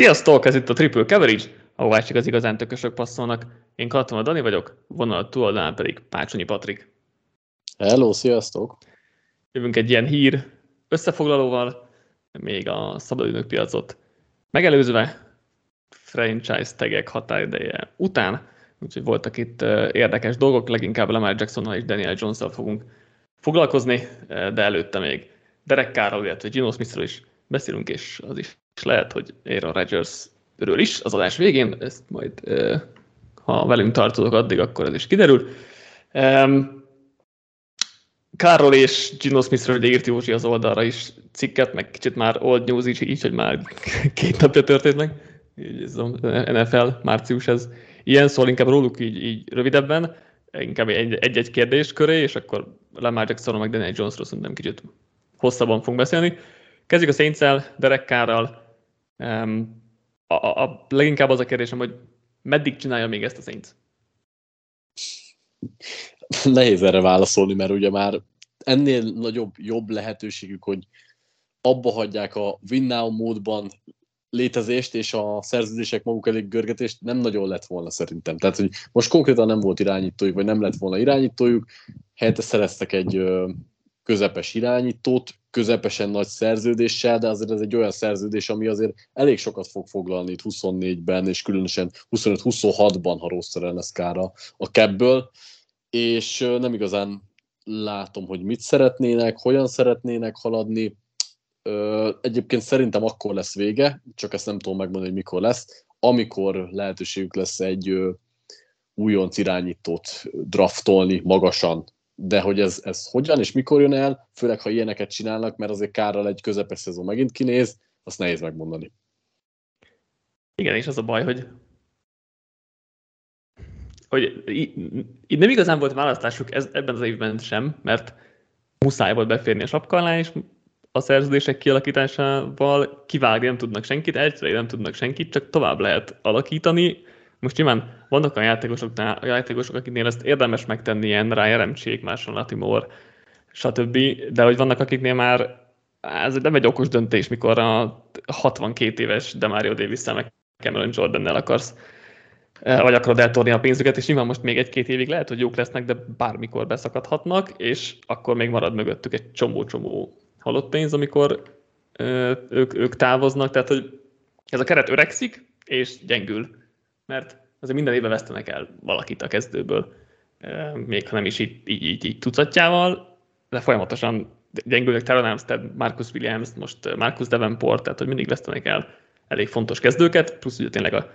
Sziasztok, ez itt a Triple Coverage, ahová csak az igazán tökösök passzolnak. Én Katona Dani vagyok, vonal túloldalán pedig Pácsonyi Patrik. Hello, sziasztok! Jövünk egy ilyen hír összefoglalóval, még a szabadidők piacot megelőzve, franchise tegek határideje után, úgyhogy voltak itt érdekes dolgok, leginkább Lamar Jacksonnal és Daniel jones fogunk foglalkozni, de előtte még Derek Carroll, illetve Gino Smithről is beszélünk, és az is és lehet, hogy Aaron Rodgers-ről is az adás végén, ezt majd ha velünk tartozok addig, akkor ez is kiderül. Carroll és Gino Smithről ugye írt Józsi az oldalra is cikket, meg kicsit már old news is, így, hogy már két napja történt meg. Így ez a NFL március ez ilyen, szól inkább róluk így, így rövidebben, inkább egy-egy kérdés köré, és akkor Lamar Jackson meg Daniel Jonesról szerintem kicsit hosszabban fogunk beszélni. Kezdjük a saints Derek Carrral. A, a, a, leginkább az a kérdésem, hogy meddig csinálja még ezt a Saints? Nehéz erre válaszolni, mert ugye már ennél nagyobb, jobb lehetőségük, hogy abba hagyják a win módban létezést, és a szerződések maguk elég görgetést nem nagyon lett volna szerintem. Tehát, hogy most konkrétan nem volt irányítójuk, vagy nem lett volna irányítójuk, helyette szereztek egy közepes irányítót, közepesen nagy szerződéssel, de azért ez egy olyan szerződés, ami azért elég sokat fog foglalni itt 24-ben, és különösen 25-26-ban, ha rossz lesz kára a kebből, és nem igazán látom, hogy mit szeretnének, hogyan szeretnének haladni. Egyébként szerintem akkor lesz vége, csak ezt nem tudom megmondani, hogy mikor lesz, amikor lehetőségük lesz egy újonc irányítót draftolni magasan de hogy ez, ez hogyan és mikor jön el, főleg ha ilyeneket csinálnak, mert azért kárral egy közepes szezon megint kinéz, azt nehéz megmondani. Igen, és az a baj, hogy hogy itt nem igazán volt választásuk ez, ebben az évben sem, mert muszáj volt beférni a sapka alá, és a szerződések kialakításával kivágni nem tudnak senkit, egyszerűen nem tudnak senkit, csak tovább lehet alakítani, most nyilván vannak a játékosok, a játékosok, akiknél ezt érdemes megtenni, ilyen Ryan Remcsék, Marshall Latimore, stb. De hogy vannak, akiknél már ez nem egy okos döntés, mikor a 62 éves Demario davis meg Cameron Jordan-nel akarsz eh, vagy akarod eltorni a pénzüket, és nyilván most még egy-két évig lehet, hogy jók lesznek, de bármikor beszakadhatnak, és akkor még marad mögöttük egy csomó-csomó halott pénz, amikor eh, ők, ők távoznak, tehát hogy ez a keret öregszik, és gyengül mert azért minden évben vesztenek el valakit a kezdőből, még ha nem is így, így, így, így tucatjával, de folyamatosan gyengülnek Teron Armstead, Marcus Williams, most Marcus Davenport, tehát hogy mindig vesztenek el elég fontos kezdőket, plusz ugye tényleg a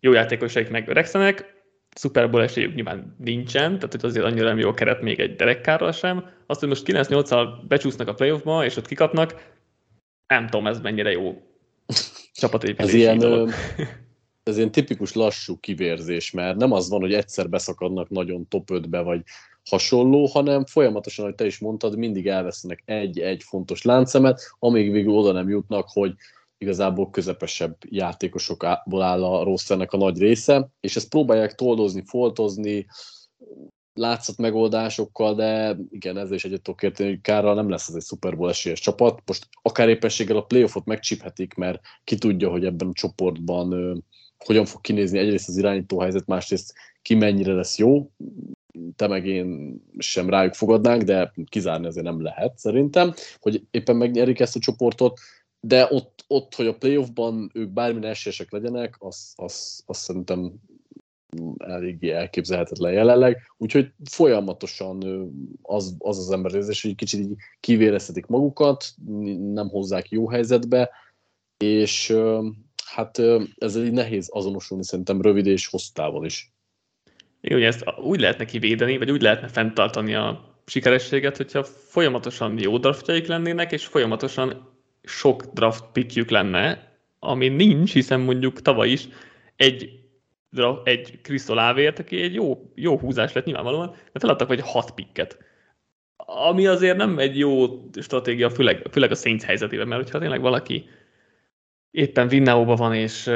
jó játékosaik meg öregszenek, Super Bowl esélyük nyilván nincsen, tehát hogy azért annyira nem jó a keret még egy derekkárral sem. Azt, hogy most 9-8-al becsúsznak a playoffba, és ott kikapnak, nem tudom, ez mennyire jó csapatépítési Ez ilyen, ez ilyen tipikus lassú kivérzés, mert nem az van, hogy egyszer beszakadnak nagyon top 5-be, vagy hasonló, hanem folyamatosan, ahogy te is mondtad, mindig elvesznek egy-egy fontos láncemet, amíg végül oda nem jutnak, hogy igazából közepesebb játékosokból áll a rosternek a nagy része, és ezt próbálják toldozni, foltozni, látszat megoldásokkal, de igen, ezzel is egyet tudok érteni, hogy Kárral nem lesz ez egy Super esélyes csapat. Most akár éppenséggel a playoffot megcsíphetik, mert ki tudja, hogy ebben a csoportban hogyan fog kinézni egyrészt az irányító helyzet, másrészt ki mennyire lesz jó, te meg én sem rájuk fogadnánk, de kizárni azért nem lehet szerintem, hogy éppen megnyerik ezt a csoportot, de ott, ott hogy a playoffban ők bármilyen esélyesek legyenek, az, az, az szerintem eléggé elképzelhetetlen jelenleg, úgyhogy folyamatosan az az, az ember érzés, hogy kicsit így kivéreztetik magukat, nem hozzák jó helyzetbe, és hát ez így nehéz azonosulni szerintem rövid és hosszú távon is. Igen, ugye ezt úgy lehetne kivédeni, vagy úgy lehetne fenntartani a sikerességet, hogyha folyamatosan jó draftjaik lennének, és folyamatosan sok draft pickjük lenne, ami nincs, hiszen mondjuk tavaly is egy egy Krisztol Ávért, aki egy jó, jó húzás lett nyilvánvalóan, de feladtak vagy hat picket. Ami azért nem egy jó stratégia, főleg, főleg a Saints helyzetében, mert hogyha tényleg valaki éppen Vinnaóban van, és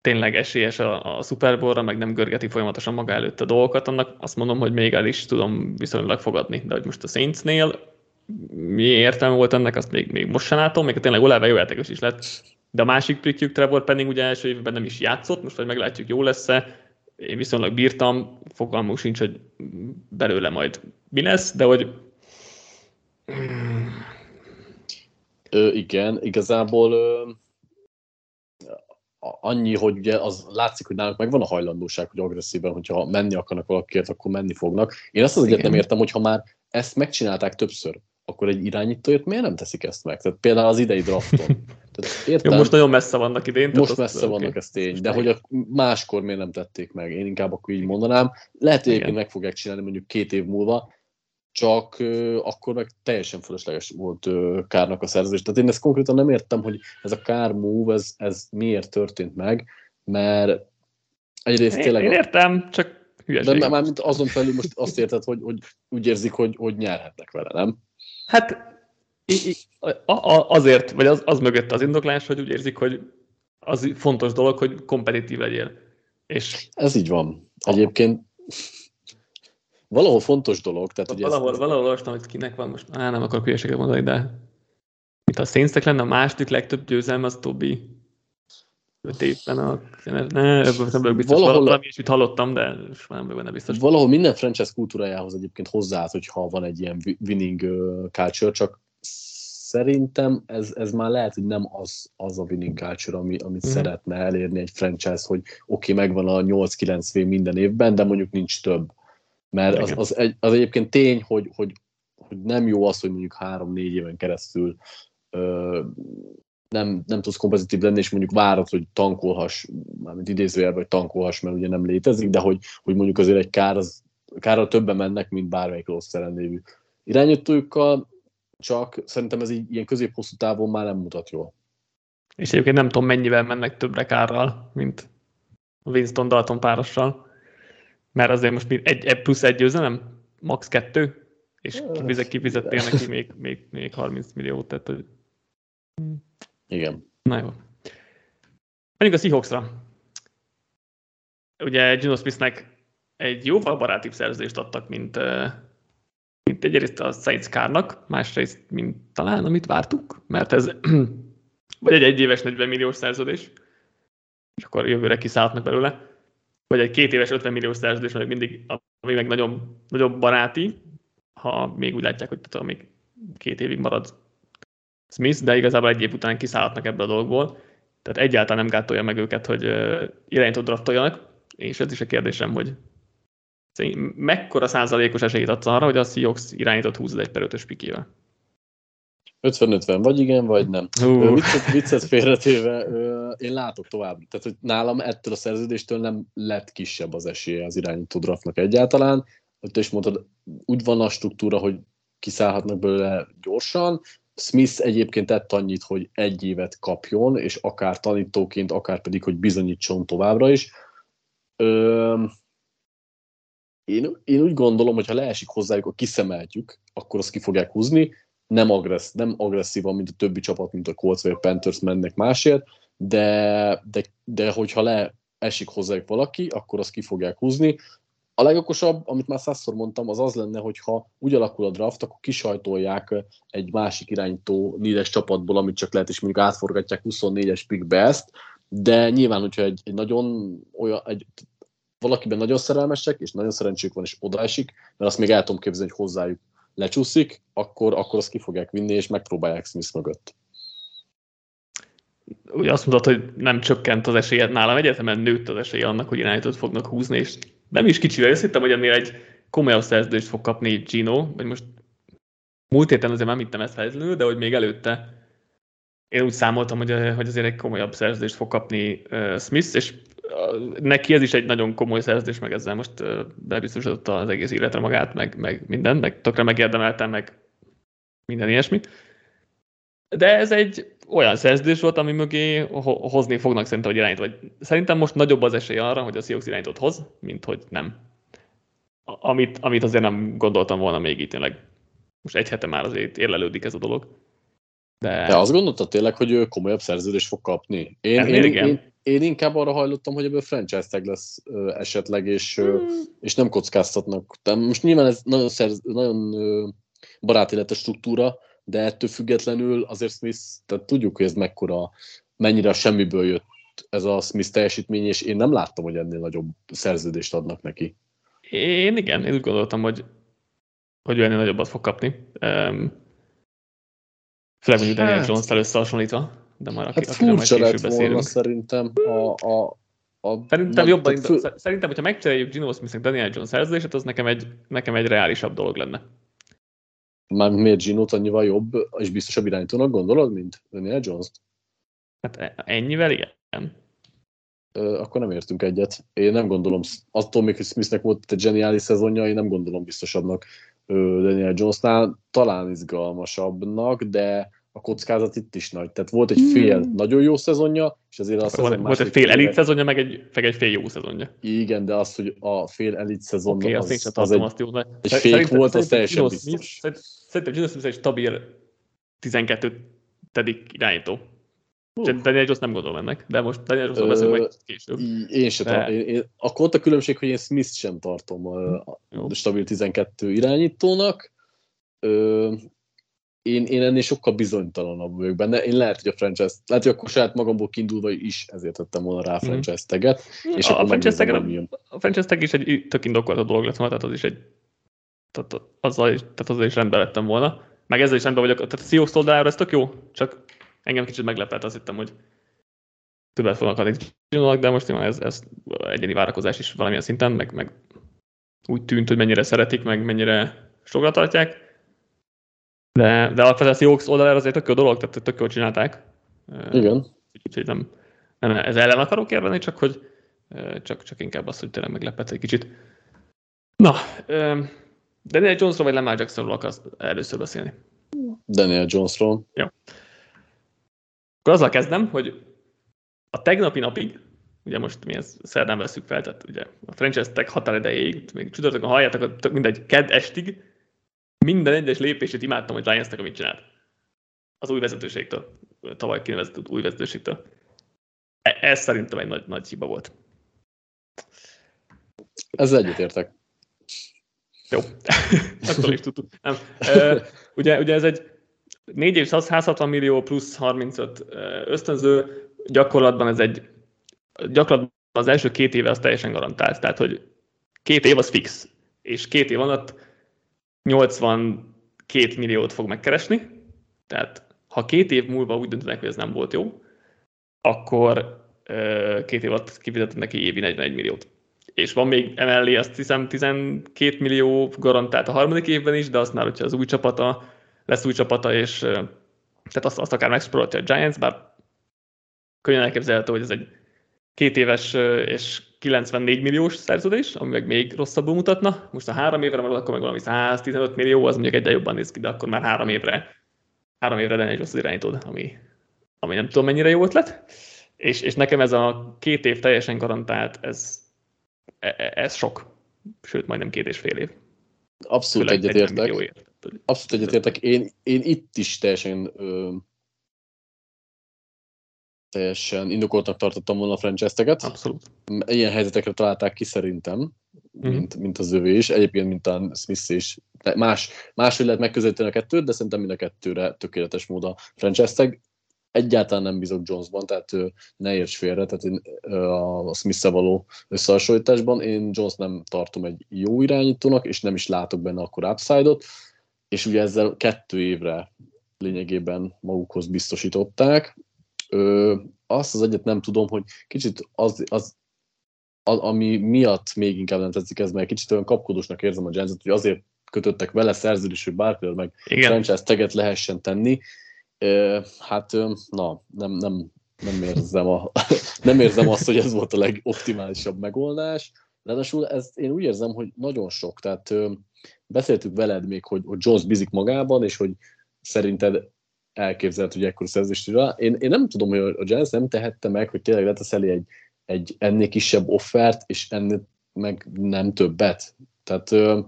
tényleg esélyes a, a Super Bowl-ra, meg nem görgeti folyamatosan maga előtt a dolgokat, annak azt mondom, hogy még el is tudom viszonylag fogadni. De hogy most a Saintsnél mi értelme volt ennek, azt még, még most sem látom, még tényleg Olave jó játékos is lett, de a másik prikjük Trevor Penning ugye első évben nem is játszott, most vagy meglátjuk, jó lesz-e. Én viszonylag bírtam, fogalmunk sincs, hogy belőle majd mi lesz, de hogy Ö, igen, igazából ö, annyi, hogy ugye az látszik, hogy náluk megvan a hajlandóság, hogy agresszíven, hogyha menni akarnak valakért, akkor menni fognak. Én azt az egyet nem értem, hogy ha már ezt megcsinálták többször, akkor egy irányítóért miért nem teszik ezt meg? Tehát például az idei drafton. Tehát értem, Jó, most nagyon messze vannak idén. Most messze vannak, okay. ez tény, de hogy a máskor miért nem tették meg? Én inkább akkor így mondanám. Lehet, hogy egyébként meg fogják csinálni mondjuk két év múlva, csak akkor meg teljesen fölösleges volt Kárnak a szerződés. Tehát én ezt konkrétan nem értem, hogy ez a Kár move, ez, ez miért történt meg, mert egyrészt én, tényleg... Én értem, csak hülyeség. De már mint azon felül most azt érted, hogy, hogy úgy érzik, hogy, hogy nyerhetnek vele, nem? Hát azért, vagy az, az mögött az indoklás, hogy úgy érzik, hogy az fontos dolog, hogy kompetitív legyél. És Ez így van. Egyébként valahol fontos dolog. Tehát, hogy valahol, ez... valahol olvastam, hogy kinek van most, á, nem akarok hülyeséget mondani, de mint a Saintsnek lenne a második legtöbb győzelme, az Tobi öt évben a... Ne, nem vagyok biztos, valahol, valami is, hallottam, de nem vagyok benne biztos. Valahol minden franchise kultúrájához egyébként hozzáállt, hogyha van egy ilyen winning culture, csak szerintem ez, ez már lehet, hogy nem az, az a winning culture, ami, amit mm. szeretne elérni egy franchise, hogy oké, okay, megvan a 8-9 v minden évben, de mondjuk nincs több. Mert az, az, egy, az egyébként tény, hogy, hogy, hogy nem jó az, hogy mondjuk 3-4 éven keresztül ö, nem, nem tudsz kompozitív lenni, és mondjuk várod, hogy tankolhass, mármint idézőjel, vagy tankolhass, mert ugye nem létezik, de hogy, hogy mondjuk azért egy kár, az, kárral többen mennek, mint bármelyik rossz lévő irányítójukkal, csak szerintem ez így ilyen közép-hosszú távon már nem mutat jól. És egyébként nem tudom, mennyivel mennek többre kárral, mint Winston Dalton párossal. Mert azért most egy, egy plusz egy győzelem, max. kettő, és kifizettél neki még, még, még 30 milliót, tehát hogy... Igen. Na jó. Menjünk a Seahawksra. Ugye Juno Smithnek egy jóval barátibb szerződést adtak, mint, mint egyrészt a Saints Kárnak, másrészt, mint talán amit vártuk, mert ez vagy egy egyéves 40 milliós szerződés, és akkor jövőre kiszállhatnak belőle, vagy egy két éves 50 milliós szerződés, meg mindig, ami meg nagyon, nagyon baráti, ha még úgy látják, hogy tudom, még két évig marad Smith, de igazából egy év után kiszállhatnak ebből a dolgból. Tehát egyáltalán nem gátolja meg őket, hogy irányítót draftoljanak, és ez is a kérdésem, hogy mekkora százalékos esélyt adsz arra, hogy a Seahawks irányított húz egy per 5-ös pikével? 50-50, vagy igen, vagy nem. Uh. Viccet, viccet félretéve, én látok tovább. Tehát, hogy nálam ettől a szerződéstől nem lett kisebb az esélye az irányító draftnak egyáltalán. Hogy te is mondtad, úgy van a struktúra, hogy kiszállhatnak belőle gyorsan. Smith egyébként tett annyit, hogy egy évet kapjon, és akár tanítóként, akár pedig, hogy bizonyítson továbbra is. Ö, én, én úgy gondolom, hogy ha leesik hozzájuk, a kiszemeltjük, akkor azt ki fogják húzni nem, agressz, nem agresszívan, mint a többi csapat, mint a Colts vagy a Panthers mennek másért, de, de, de hogyha le esik hozzájuk valaki, akkor azt ki fogják húzni. A legokosabb, amit már százszor mondtam, az az lenne, hogyha úgy alakul a draft, akkor kisajtolják egy másik irányító négyes csapatból, amit csak lehet, és mondjuk átforgatják 24-es pickbe ezt, de nyilván, hogyha egy, egy nagyon olyan, egy, valakiben nagyon szerelmesek, és nagyon szerencséjük van, és odaesik, mert azt még el tudom képzelni, hogy hozzájuk lecsúszik, akkor, akkor azt ki fogják vinni, és megpróbálják Smith mögött. Ugye azt mondod, hogy nem csökkent az esélye, nálam egyetemen nőtt az esélye annak, hogy irányítót fognak húzni, és nem is kicsivel, azt hittem, hogy ennél egy komolyabb szerződést fog kapni Gino, vagy most múlt héten azért már mit nem ezt feltétlenül, de hogy még előtte én úgy számoltam, hogy, hogy azért egy komolyabb szerződést fog kapni uh, Smith, és neki ez is egy nagyon komoly szerződés, meg ezzel most bebiztosította az egész életre magát, meg, meg minden, meg tökre megérdemeltem, meg minden ilyesmi. De ez egy olyan szerződés volt, ami mögé hozni fognak szerintem, hogy irányít. Vagy szerintem most nagyobb az esély arra, hogy a Seahawks irányítót hoz, mint hogy nem. Amit, amit azért nem gondoltam volna még itt tényleg. Most egy hete már azért érlelődik ez a dolog. De, De azt gondoltad tényleg, hogy ő komolyabb szerződést fog kapni? Én, én, én, én, én inkább arra hajlottam, hogy ebből franchise tag lesz ö, esetleg, és, hmm. és nem kockáztatnak. De most nyilván ez nagyon, szerz, nagyon ö, a struktúra, de ettől függetlenül azért Smith, tehát tudjuk, hogy ez mekkora mennyire a semmiből jött ez a Smith teljesítmény, és én nem láttam, hogy ennél nagyobb szerződést adnak neki. Én igen, én úgy gondoltam, hogy, hogy ő ennél nagyobbat fog kapni. Um, főleg mondjuk Daniel hát, Jones-tel összehasonlítva, de már hát akire majd később beszélünk. szerintem a, a, a szerintem jobban, fő... szerintem, hogyha megcseréljük Gino Smith-nek Daniel Jones szerződését, az nekem egy, nekem egy reálisabb dolog lenne. Már miért gino annyival jobb és biztosabb irányítónak gondolod, mint Daniel Jones-t? Hát e- ennyivel igen. Ö, akkor nem értünk egyet. Én nem gondolom, attól még, hogy Smithnek volt egy zseniális szezonja, én nem gondolom biztosabbnak Daniel Jonesnál, talán izgalmasabbnak, de a kockázat itt is nagy. Tehát volt egy fél hmm. nagyon jó szezonja, és azért az volt, volt egy fél elit szezonja, meg egy, meg egy fél jó szezonja. Igen, de az, hogy a fél elit szezon okay, az, az, az, egy, azt jó, egy fék volt, az teljesen biztos. Szerintem Gino Smith egy stabil 12 irányító. Uh. Daniel Jones nem gondolom ennek, de most Daniel Jones beszélünk majd később. Én sem de... én, én, akkor ott a különbség, hogy én Smith sem tartom a, a stabil 12 irányítónak. Ö, én, én ennél sokkal bizonytalanabb vagyok benne. Én lehet, hogy a franchise, lehet, hogy akkor saját magamból kiindulva is ezért tettem volna rá a mhm. franchise teget. Mm. És a, akkor a franchise, tag, a franchise tag is egy tök indokolt a dolog lett volna, tehát az is egy tehát azzal, tehát azzal is rendben lettem volna. Meg ezzel is rendben vagyok. Tehát a Seahawks oldalára ez tök jó, csak engem kicsit meglepett, azt hittem, hogy többet fognak adni de most nyilván ez, ez egyéni várakozás is valamilyen szinten, meg, meg úgy tűnt, hogy mennyire szeretik, meg mennyire sokat tartják. De, de alapvetően a Seahawks oldalára azért tök jó dolog, tehát tök jól csinálták. Igen. Úgyhogy nem, nem ez ellen akarok érvelni, csak hogy csak, csak inkább az, hogy tényleg meglepett egy kicsit. Na, Daniel Jonesról vagy Lamar Jacksonról akarsz először beszélni? Daniel Jonesról. Jó. Akkor azzal kezdem, hogy a tegnapi napig, ugye most mi ezt szerdán veszük fel, tehát ugye a franchise tag határidejéig, még csütörtökön halljátok, mindegy, kedd estig, minden egyes lépését imádtam, hogy Giants-nek, amit csinált. Az új vezetőségtől, tavaly kinevezett új vezetőségtől. E- ez szerintem egy nagy, nagy hiba volt. Ez egyetértek. Jó, attól is tudtuk. Nem. Ugye, ugye ez egy 4 év 160 millió plusz 35 ösztönző, gyakorlatban ez egy, gyakorlatban az első két éve az teljesen garantált, tehát hogy két év az fix, és két év alatt 82 milliót fog megkeresni, tehát ha két év múlva úgy döntenek, hogy ez nem volt jó, akkor két év alatt kifizeted neki évi 41 milliót. És van még emellé azt hiszem 12 millió garantált a harmadik évben is, de azt már, hogyha az új csapata lesz új csapata, és tehát azt, azt akár megspórolja a Giants, bár könnyen elképzelhető, hogy ez egy két éves és 94 milliós szerződés, ami meg még rosszabbul mutatna. Most a három évre, mert akkor meg valami 115 millió, az mondjuk egyre jobban néz ki, de akkor már három évre, három évre lenne egy rossz irányítód, ami, ami nem tudom mennyire jó ötlet. És, és nekem ez a két év teljesen garantált, ez, e, e, ez sok. Sőt, majdnem két és fél év. Abszolút egyetértek. Abszolút egyetértek. Én, én itt is teljesen ö, teljesen indokoltnak tartottam volna a franchise-teket. Abszolút. Ilyen helyzetekre találták ki szerintem, mm-hmm. mint, mint az övé is. Egyébként, mint a Smith is. Más, máshogy lehet megközelíteni a kettőt, de szerintem mind a kettőre tökéletes mód a franchise. Egyáltalán nem bízok Jonesban, tehát ne érts félre, tehát én a smith való összehasonlításban én Jones nem tartom egy jó irányítónak, és nem is látok benne akkor upside-ot, és ugye ezzel kettő évre lényegében magukhoz biztosították, Ö, azt az egyet nem tudom, hogy kicsit az, az, az, ami miatt még inkább nem tetszik ez, mert kicsit olyan kapkodósnak érzem a Giants-et, hogy azért kötöttek vele szerződés, hogy bárkivel meg Igen. franchise teget lehessen tenni. Ö, hát, na, nem, nem, nem érzem, a, nem érzem azt, hogy ez volt a legoptimálisabb megoldás. Ráadásul ez, én úgy érzem, hogy nagyon sok. Tehát beszéltük veled még, hogy, hogy Jones bizik magában, és hogy szerinted elképzelhető, hogy ekkor szerzést rá. Én, én nem tudom, hogy a Giants nem tehette meg, hogy tényleg letesz elé egy, egy ennél kisebb offert, és ennél meg nem többet. Tehát ö,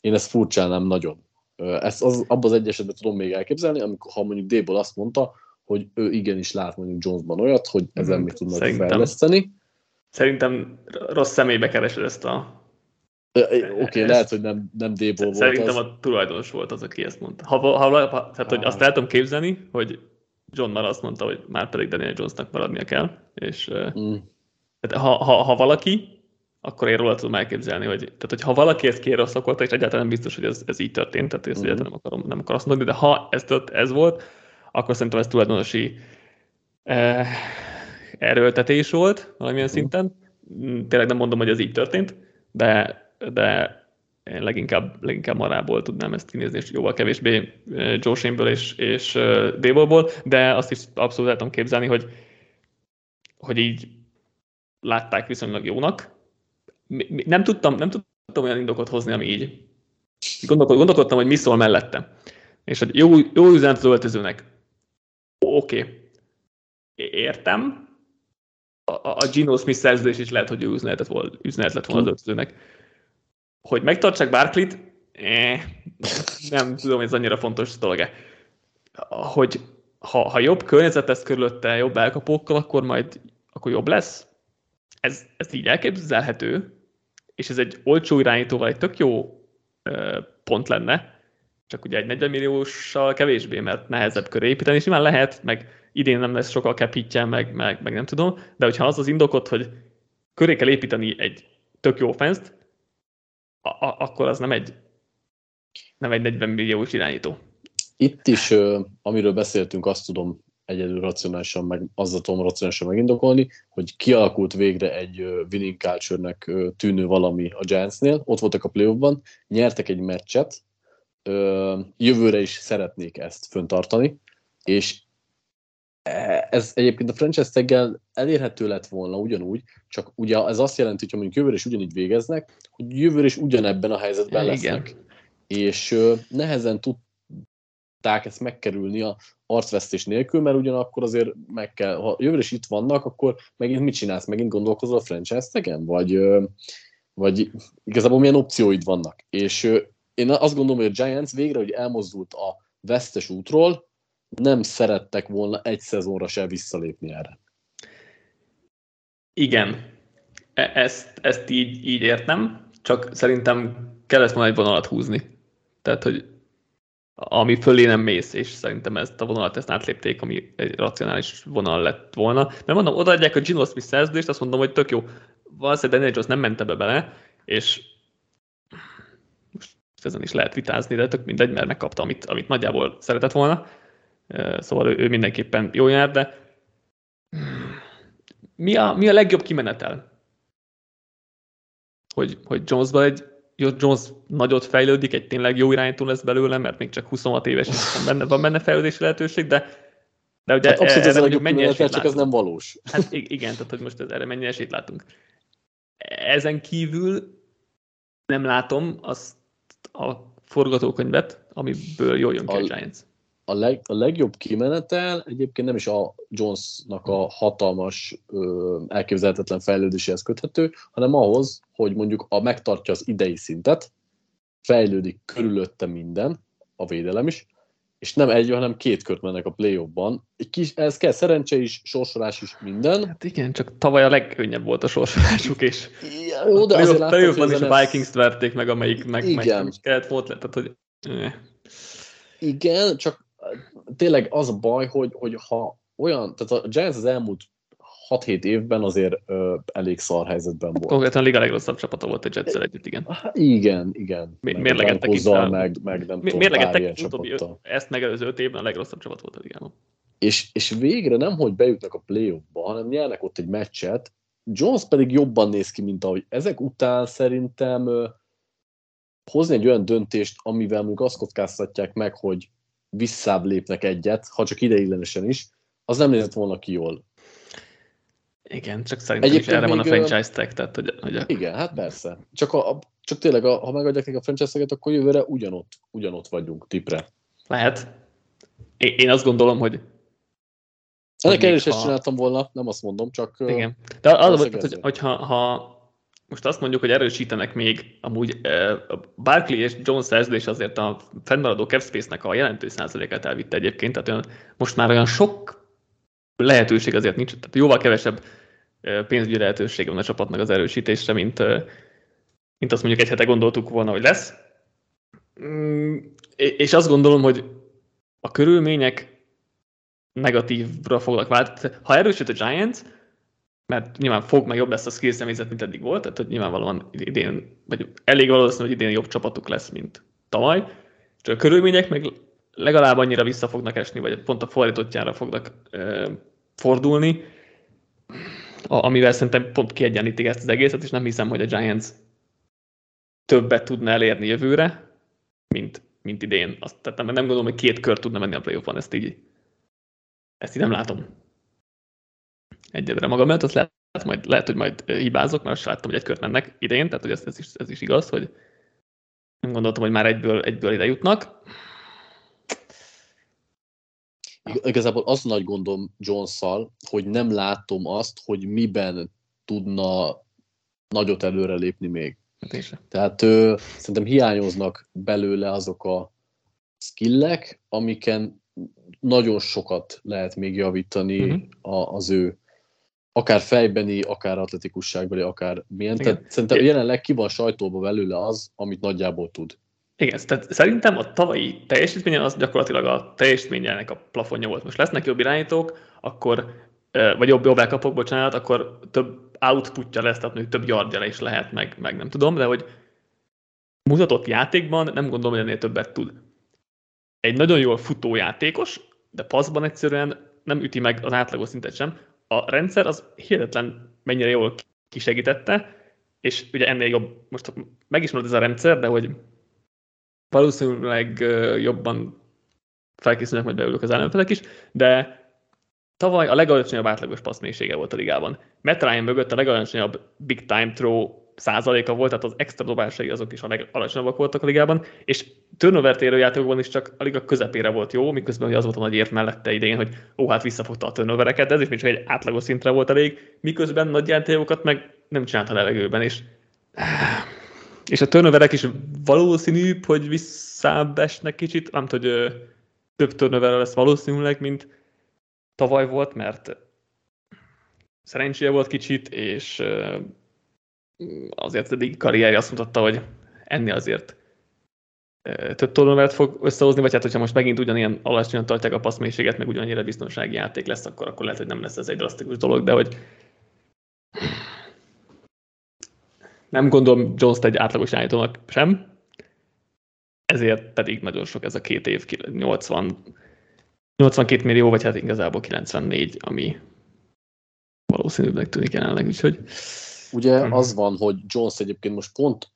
én ezt furcsálnám nagyon. Ezt az, abban az egy esetben tudom még elképzelni, amikor ha mondjuk Débol azt mondta, hogy ő igenis lát mondjuk Jonesban olyat, hogy ezen még tudnak fejleszteni. Szerintem rossz személybe keresed ezt a Oké, okay, lehet, hogy nem, nem D-ból volt Szerintem az. a tulajdonos volt az, aki ezt mondta. Ha, ha, ha, tehát, hogy azt el tudom képzelni, hogy John már azt mondta, hogy már pedig Daniel Jonesnak maradnia kell, és Mm. tehát ha, ha, ha valaki, akkor én róla tudom elképzelni, hogy, tehát, hogy ha valaki ezt kéroszakolta, és egyáltalán nem biztos, hogy ez, ez így történt, tehát ezt Mhm. egyáltalán nem akarom, nem akarom azt mondani, de ha ez, tört, ez volt, akkor szerintem ez tulajdonosi eh, erőltetés volt valamilyen Mhm. szinten. Mm, Tényleg nem mondom, hogy ez így történt, de, de én leginkább, leginkább marából tudnám ezt kinézni, és jóval kevésbé eh, Joe Shane-ből és, és eh, Dable-ból, de azt is abszolút el tudom képzelni, hogy, hogy így látták viszonylag jónak. Nem tudtam, nem tudtam olyan indokot hozni, ami így. Gondolkod, gondolkodtam, hogy mi szól mellette. És hogy jó, jó üzenet az öltözőnek. Oké. Okay. Értem. A, a Gino Smith szerződés is lehet, hogy jó üzenet, volt, üzenet lett volna az öltözőnek. Hogy megtartsák Barkley-t, eh, nem tudom, ez annyira fontos dolog Hogy ha, ha jobb környezet lesz körülötte, jobb elkapókkal, akkor majd akkor jobb lesz. Ez, ez így elképzelhető, és ez egy olcsó irányítóval egy tök jó pont lenne, csak ugye egy 40 millióssal kevésbé, mert nehezebb köré építeni, simán lehet, meg idén nem lesz sokkal cap hitje, meg, meg, meg, nem tudom, de hogyha az az indokot, hogy köré kell építeni egy tök jó offenszt, a- akkor az nem egy, nem egy 40 milliós irányító. Itt is, amiről beszéltünk, azt tudom egyedül racionálisan, meg azzal tudom racionálisan megindokolni, hogy kialakult végre egy winning culture-nek ö, tűnő valami a Giantsnél, ott voltak a playoffban, nyertek egy meccset, jövőre is szeretnék ezt föntartani, és ez egyébként a franchise taggel elérhető lett volna ugyanúgy, csak ugye ez azt jelenti, hogy ha mondjuk jövőre is ugyanígy végeznek, hogy jövőre is ugyanebben a helyzetben Igen. lesznek. És ö, nehezen tudták ezt megkerülni a arcvesztés nélkül, mert ugyanakkor azért meg kell, ha jövőre is itt vannak, akkor megint mit csinálsz? Megint gondolkozol a franchise tegen? Vagy, ö, vagy igazából milyen opcióid vannak? És ö, én azt gondolom, hogy a Giants végre, hogy elmozdult a vesztes útról, nem szerettek volna egy szezonra se visszalépni erre. Igen, E- ezt, ezt így, így értem, csak szerintem kellett volna egy vonalat húzni. Tehát, hogy ami fölé nem mész, és szerintem ezt a vonalat ezt átlépték, ami egy racionális vonal lett volna. Mert mondom, odaadják a Gino Smith szerződést, azt mondom, hogy tök jó. Valószínűleg Daniel Jones nem ment ebbe bele, és most ezen is lehet vitázni, de tök mindegy, mert megkapta, amit, amit nagyjából szeretett volna. Szóval ő, ő mindenképpen jó jár, de mi a, mi a legjobb kimenetel? Hogy, hogy Jonesban egy Jones nagyot fejlődik, egy tényleg jó irányító lesz belőle, mert még csak 26 éves, benne, van benne fejlődési lehetőség, de, de ugye Hát abszolút erre ez a mondjuk legjobb mennyi esélyt csak ez nem valós. Hát igen, tehát hogy most ez, erre mennyi esélyt látunk. Ezen kívül nem látom azt a forgatókönyvet, amiből jól jön ki a A- Giants. A, leg, a legjobb kimenetel egyébként nem is a Jonesnak a hatalmas, ö, elképzelhetetlen fejlődéséhez köthető, hanem ahhoz, hogy mondjuk a megtartja az idei szintet, fejlődik körülötte minden, a védelem is, és nem egy, hanem két kört mennek a play-offban. Egy kis, ez kell szerencse is, sorsolás is, minden. Hát igen, csak tavaly a legkönnyebb volt a sorsolásuk, és Ja, jó, de azért láttam, hogy van is a Vikings-t verték meg, amelyik meg, meg Igen. nem is kellett volt, tehát hogy Igen, csak tényleg az a baj, hogy, hogy ha olyan, tehát a Giants az elmúlt 6-7 évben azért ö, elég szar helyzetben volt. konkrétan a liga legrosszabb csapata volt a jets együtt, igen. Igen, igen. Mi- Meg mérlegettek itt a- meg, meg nem Mi- tudom, Mérlegettek utóbbi ezt megelőző öt évben a legrosszabb csapat volt a ligában. És, és végre nem, hogy bejutnak a play-offba, hanem nyernek ott egy meccset, Jones pedig jobban néz ki, mint ahogy ezek után szerintem ö, hozni egy olyan döntést, amivel mondjuk azt kockáztatják meg, hogy visszább lépnek egyet, ha csak ideiglenesen is, az nem nézett volna ki jól. Igen, csak szerintem is Egyébként erre van a franchise tag, tehát hogy, hogy a, Igen, hát persze. Csak, a, a, csak tényleg, a, ha megadják nekik a franchise akkor jövőre ugyanott, ugyanott vagyunk tipre. lehet. Én, én azt gondolom, hogy Ennek is ha- csináltam volna, nem azt mondom, csak Igen. De az, az valószínűleg tehát, hogy, ezért. hogyha ha most azt mondjuk, hogy erősítenek még, amúgy Barkley és Jones szerződés azért a fennmaradó cap space-nek a jelentős százalékát elvitte egyébként, tehát olyan, most már olyan sok lehetőség azért nincs, tehát jóval kevesebb pénzügyi lehetősége van a csapatnak az erősítésre, mint, mint azt mondjuk egy hete gondoltuk volna, hogy lesz. Mm, és azt gondolom, hogy a körülmények negatívra foglak váltani. Ha erősít a Giants, mert nyilván fog, meg jobb lesz a skill személyzet, mint eddig volt, tehát hogy nyilvánvalóan idén, vagy elég valószínű, hogy idén jobb csapatuk lesz, mint tavaly, csak a körülmények meg legalább annyira vissza fognak esni, vagy pont a fordítottjára fognak ö, fordulni, a, amivel szerintem pont kiegyenítik ezt az egészet, és nem hiszem, hogy a Giants többet tudna elérni jövőre, mint, mint idén. Azt, tehát nem, nem gondolom, hogy két kör tudna menni a playoffban, ezt így, ezt így nem látom. Egyedre magam mert azt lehet, majd, lehet, hogy majd hibázok, mert azt láttam, hogy egy kört mennek idén, tehát hogy ez, ez, is, ez is igaz, hogy nem gondoltam, hogy már egyből, egyből ide jutnak. Igazából az nagy gondom jones hogy nem látom azt, hogy miben tudna nagyot előrelépni még. Hát Tehát ö, szerintem hiányoznak belőle azok a skillek, amiken nagyon sokat lehet még javítani uh-huh. a, az ő akár fejbeni, akár atletikusságbeli, akár milyen. Igen. Tehát szerintem jelenleg ki van sajtóba belőle az, amit nagyjából tud. Igen, tehát szerintem a tavalyi teljesítménye az gyakorlatilag a teljesítményének a plafonja volt. Most lesznek jobb irányítók, akkor, vagy jobb, jobb elkapok, bocsánat, akkor több outputja lesz, tehát még több yardja is lehet, meg, meg nem tudom, de hogy mutatott játékban nem gondolom, hogy ennél többet tud. Egy nagyon jól futó játékos, de passzban egyszerűen nem üti meg az átlagos szintet sem. A rendszer az hihetetlen mennyire jól kisegítette, és ugye ennél jobb, most megismered ez a rendszer, de hogy valószínűleg jobban felkészülnek majd belőlük az ellenfelek is, de tavaly a legalacsonyabb átlagos passzmélysége volt a ligában. Matt Ryan mögött a legalacsonyabb big time throw százaléka volt, tehát az extra dobásai azok is a legalacsonyabbak voltak a ligában, és turnover térő játékokban is csak a liga közepére volt jó, miközben az volt a nagy ért mellette idén, hogy ó, hát visszafogta a turnovereket, de ez is még csak egy átlagos szintre volt elég, miközben nagy játékokat meg nem csinálta levegőben, és és a turnoverek is valószínűbb, hogy visszábbesnek kicsit, nem hogy több turnover lesz valószínűleg, mint tavaly volt, mert szerencséje volt kicsit, és azért eddig karrierje azt mutatta, hogy ennél azért több turnovert fog összehozni, vagy hát hogyha most megint ugyanilyen alacsonyan tartják a passzmélységet, meg ugyanannyira biztonsági játék lesz, akkor, akkor lehet, hogy nem lesz ez egy drasztikus dolog, de hogy nem gondolom Jones-t egy átlagos irányítónak sem, ezért pedig nagyon sok ez a két év, 80, 82 millió, vagy hát igazából 94, ami valószínűleg tűnik jelenleg, úgyhogy... Ugye uh-huh. az van, hogy Jones egyébként most pont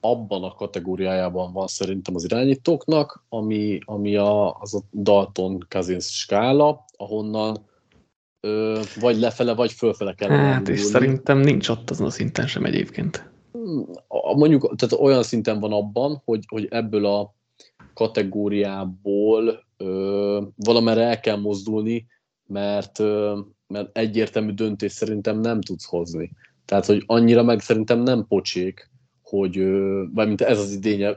abban a kategóriájában van szerintem az irányítóknak, ami, ami a, az a Dalton Cousins skála, ahonnan ö, vagy lefele, vagy fölfele kell. Hát, és szerintem nincs ott azon a szinten sem egyébként. Mondjuk, tehát olyan szinten van abban, hogy, hogy ebből a kategóriából ö, valamerre el kell mozdulni, mert, ö, mert egyértelmű döntés szerintem nem tudsz hozni. Tehát, hogy annyira meg szerintem nem pocsék, hogy, vagy mint ez az idénye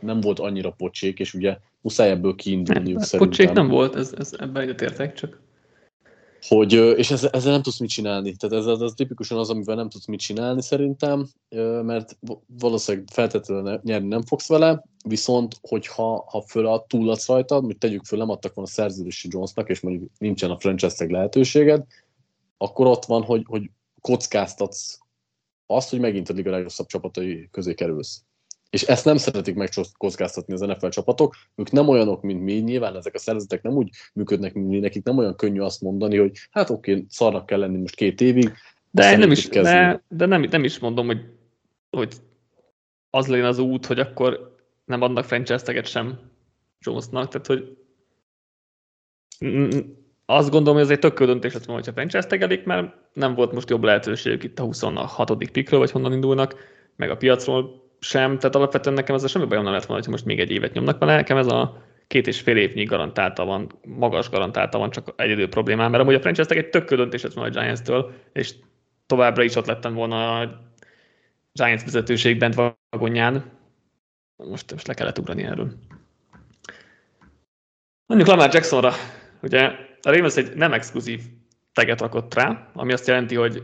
nem volt annyira pocsék, és ugye muszáj ebből kiindulniuk hát, szerintem. Pocsék nem volt, ez, ez ebben egyetértek, csak hogy, és ezzel, ezzel nem tudsz mit csinálni. Tehát ez az, az tipikusan az, amivel nem tudsz mit csinálni szerintem, mert valószínűleg feltétlenül nyerni nem fogsz vele, viszont hogyha ha föl a túladsz rajtad, hogy tegyük föl, nem adtak volna szerződési Jonesnak, és mondjuk nincsen a franchise lehetőséged, akkor ott van, hogy, hogy kockáztatsz azt, hogy megint a liga legrosszabb csapatai közé kerülsz. És ezt nem szeretik megkockáztatni az NFL csapatok, ők nem olyanok, mint mi, nyilván ezek a szervezetek nem úgy működnek, mint mi, nekik nem olyan könnyű azt mondani, hogy hát oké, okay, szarnak kell lenni most két évig. De, nem is, de, de nem, nem is mondom, hogy, hogy az legyen az út, hogy akkor nem adnak franchise sem Jonesnak, tehát hogy azt gondolom, hogy ez egy tök döntés lett volna, hogyha franchise tegelik, mert nem volt most jobb lehetőségük itt a 26. pikről, vagy honnan indulnak, meg a piacról sem, tehát alapvetően nekem ez semmi bajom nem lett volna, hogy most még egy évet nyomnak vele, nekem ez a két és fél évnyi garantálta van, magas garantálta van, csak egy idő problémám, mert amúgy a franchise egy tök döntés lett volna a Giants-től, és továbbra is ott lettem volna a Giants vezetőség bent vagonján. Most, most le kellett ugrani erről. Mondjuk Lamar Jacksonra, ugye a Ravens egy nem exkluzív teget rakott rá, ami azt jelenti, hogy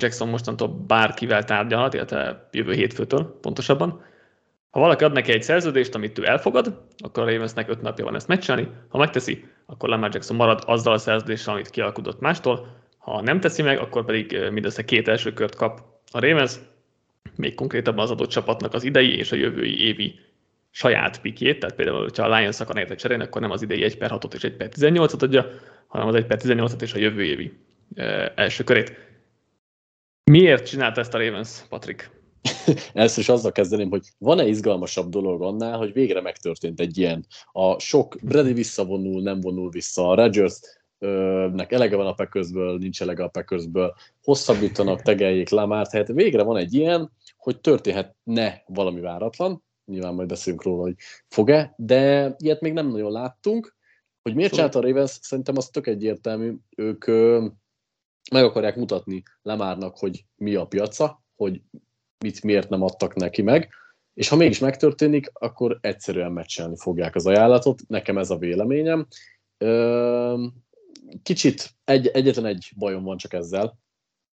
Jackson mostantól bárkivel tárgyalhat, illetve jövő hétfőtől pontosabban. Ha valaki ad neki egy szerződést, amit ő elfogad, akkor a Ravensnek öt napja van ezt megcsinálni. Ha megteszi, akkor Lamar Jackson marad azzal a szerződéssel, amit kialkudott mástól. Ha nem teszi meg, akkor pedig mindössze két első kört kap a Ravens, még konkrétabban az adott csapatnak az idei és a jövői évi saját pikét, tehát például, ha a Lions akar érte cserélni, akkor nem az idei 1 per 6-ot és 1 per 18-ot adja, hanem az 1 per 18-ot és a jövő évi első körét. Miért csinálta ezt a Ravens, Patrik? Először is azzal kezdeném, hogy van-e izgalmasabb dolog annál, hogy végre megtörtént egy ilyen. A sok Brady visszavonul, nem vonul vissza, a Rodgers nek elege van a Packersből, nincs elege a Packersből, hosszabbítanak, tegeljék Lamárt, hát végre van egy ilyen, hogy történhetne valami váratlan, nyilván majd beszélünk róla, hogy fog-e, de ilyet még nem nagyon láttunk, hogy miért csinálta a Ravens, szerintem az tök egyértelmű, ők ö, meg akarják mutatni Lemárnak, hogy mi a piaca, hogy mit miért nem adtak neki meg, és ha mégis megtörténik, akkor egyszerűen meccselni fogják az ajánlatot, nekem ez a véleményem. Ö, kicsit egy, egyetlen egy bajom van csak ezzel,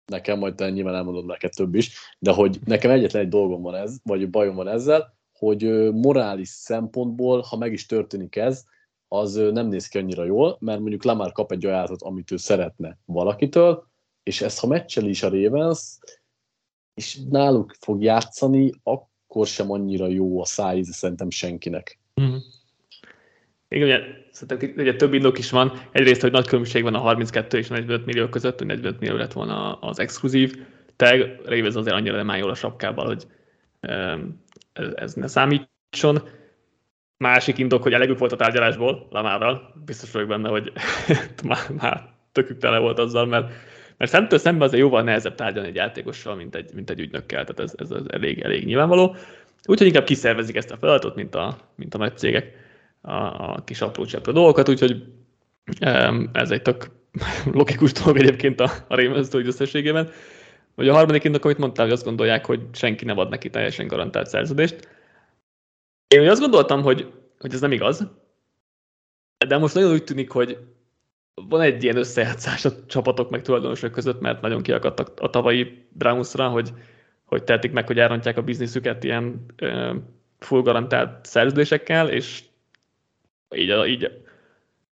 nekem, majd te nyilván elmondod neked több is, de hogy nekem egyetlen egy dolgom van ez, vagy bajom van ezzel, hogy morális szempontból, ha meg is történik ez, az nem néz ki annyira jól, mert mondjuk Lamar kap egy ajánlatot, amit ő szeretne valakitől, és ezt ha meccseli is a Ravens, és náluk fog játszani, akkor sem annyira jó a szájíze szerintem senkinek. Mm. Igen, ugye, szerintem ugye több indok is van. Egyrészt, hogy nagy különbség van a 32 és 45 millió között, hogy 45 millió lett volna az exkluzív tag. Ravens azért annyira nem áll jól a sapkával, hogy ez, ez ne számítson. Másik indok, hogy elegük volt a tárgyalásból Lamárral. Biztos vagyok benne, hogy már, már tökük tele volt azzal, mert, mert szemtől szemben azért jóval nehezebb tárgyalni egy játékossal, mint egy, mint egy ügynökkel, tehát ez, ez, ez elég, elég nyilvánvaló. Úgyhogy inkább kiszervezik ezt a feladatot, mint a, mint a nagy cégek a, a kis apró cseprő dolgokat, úgyhogy ez egy tök logikus dolog egyébként a, a Ravens összességében. Vagy a harmadik indok, amit mondtál, hogy azt gondolják, hogy senki nem ad neki teljesen garantált szerződést. Én azt gondoltam, hogy, hogy ez nem igaz, de most nagyon úgy tűnik, hogy van egy ilyen összejátszás a csapatok meg tulajdonosok között, mert nagyon kiakadtak a tavalyi Brownsra, hogy, hogy tehetik meg, hogy elrontják a bizniszüket ilyen full garantált szerződésekkel, és így, így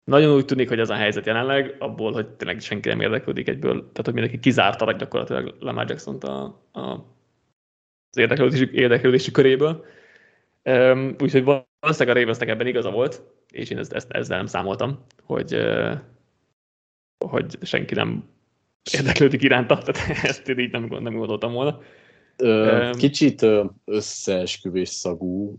nagyon úgy tűnik, hogy ez a helyzet jelenleg, abból, hogy tényleg senki nem érdeklődik egyből, tehát hogy mindenki kizárta gyakorlatilag Lamar jackson a, a, az érdeklődési, érdeklődési köréből. Um, úgyhogy valószínűleg a Ravensnek ebben igaza volt, és én ezt, ezt, ezzel nem számoltam, hogy, uh, hogy senki nem érdeklődik iránta, tehát ezt így nem, nem gondoltam volna. Kicsit összeesküvés szagú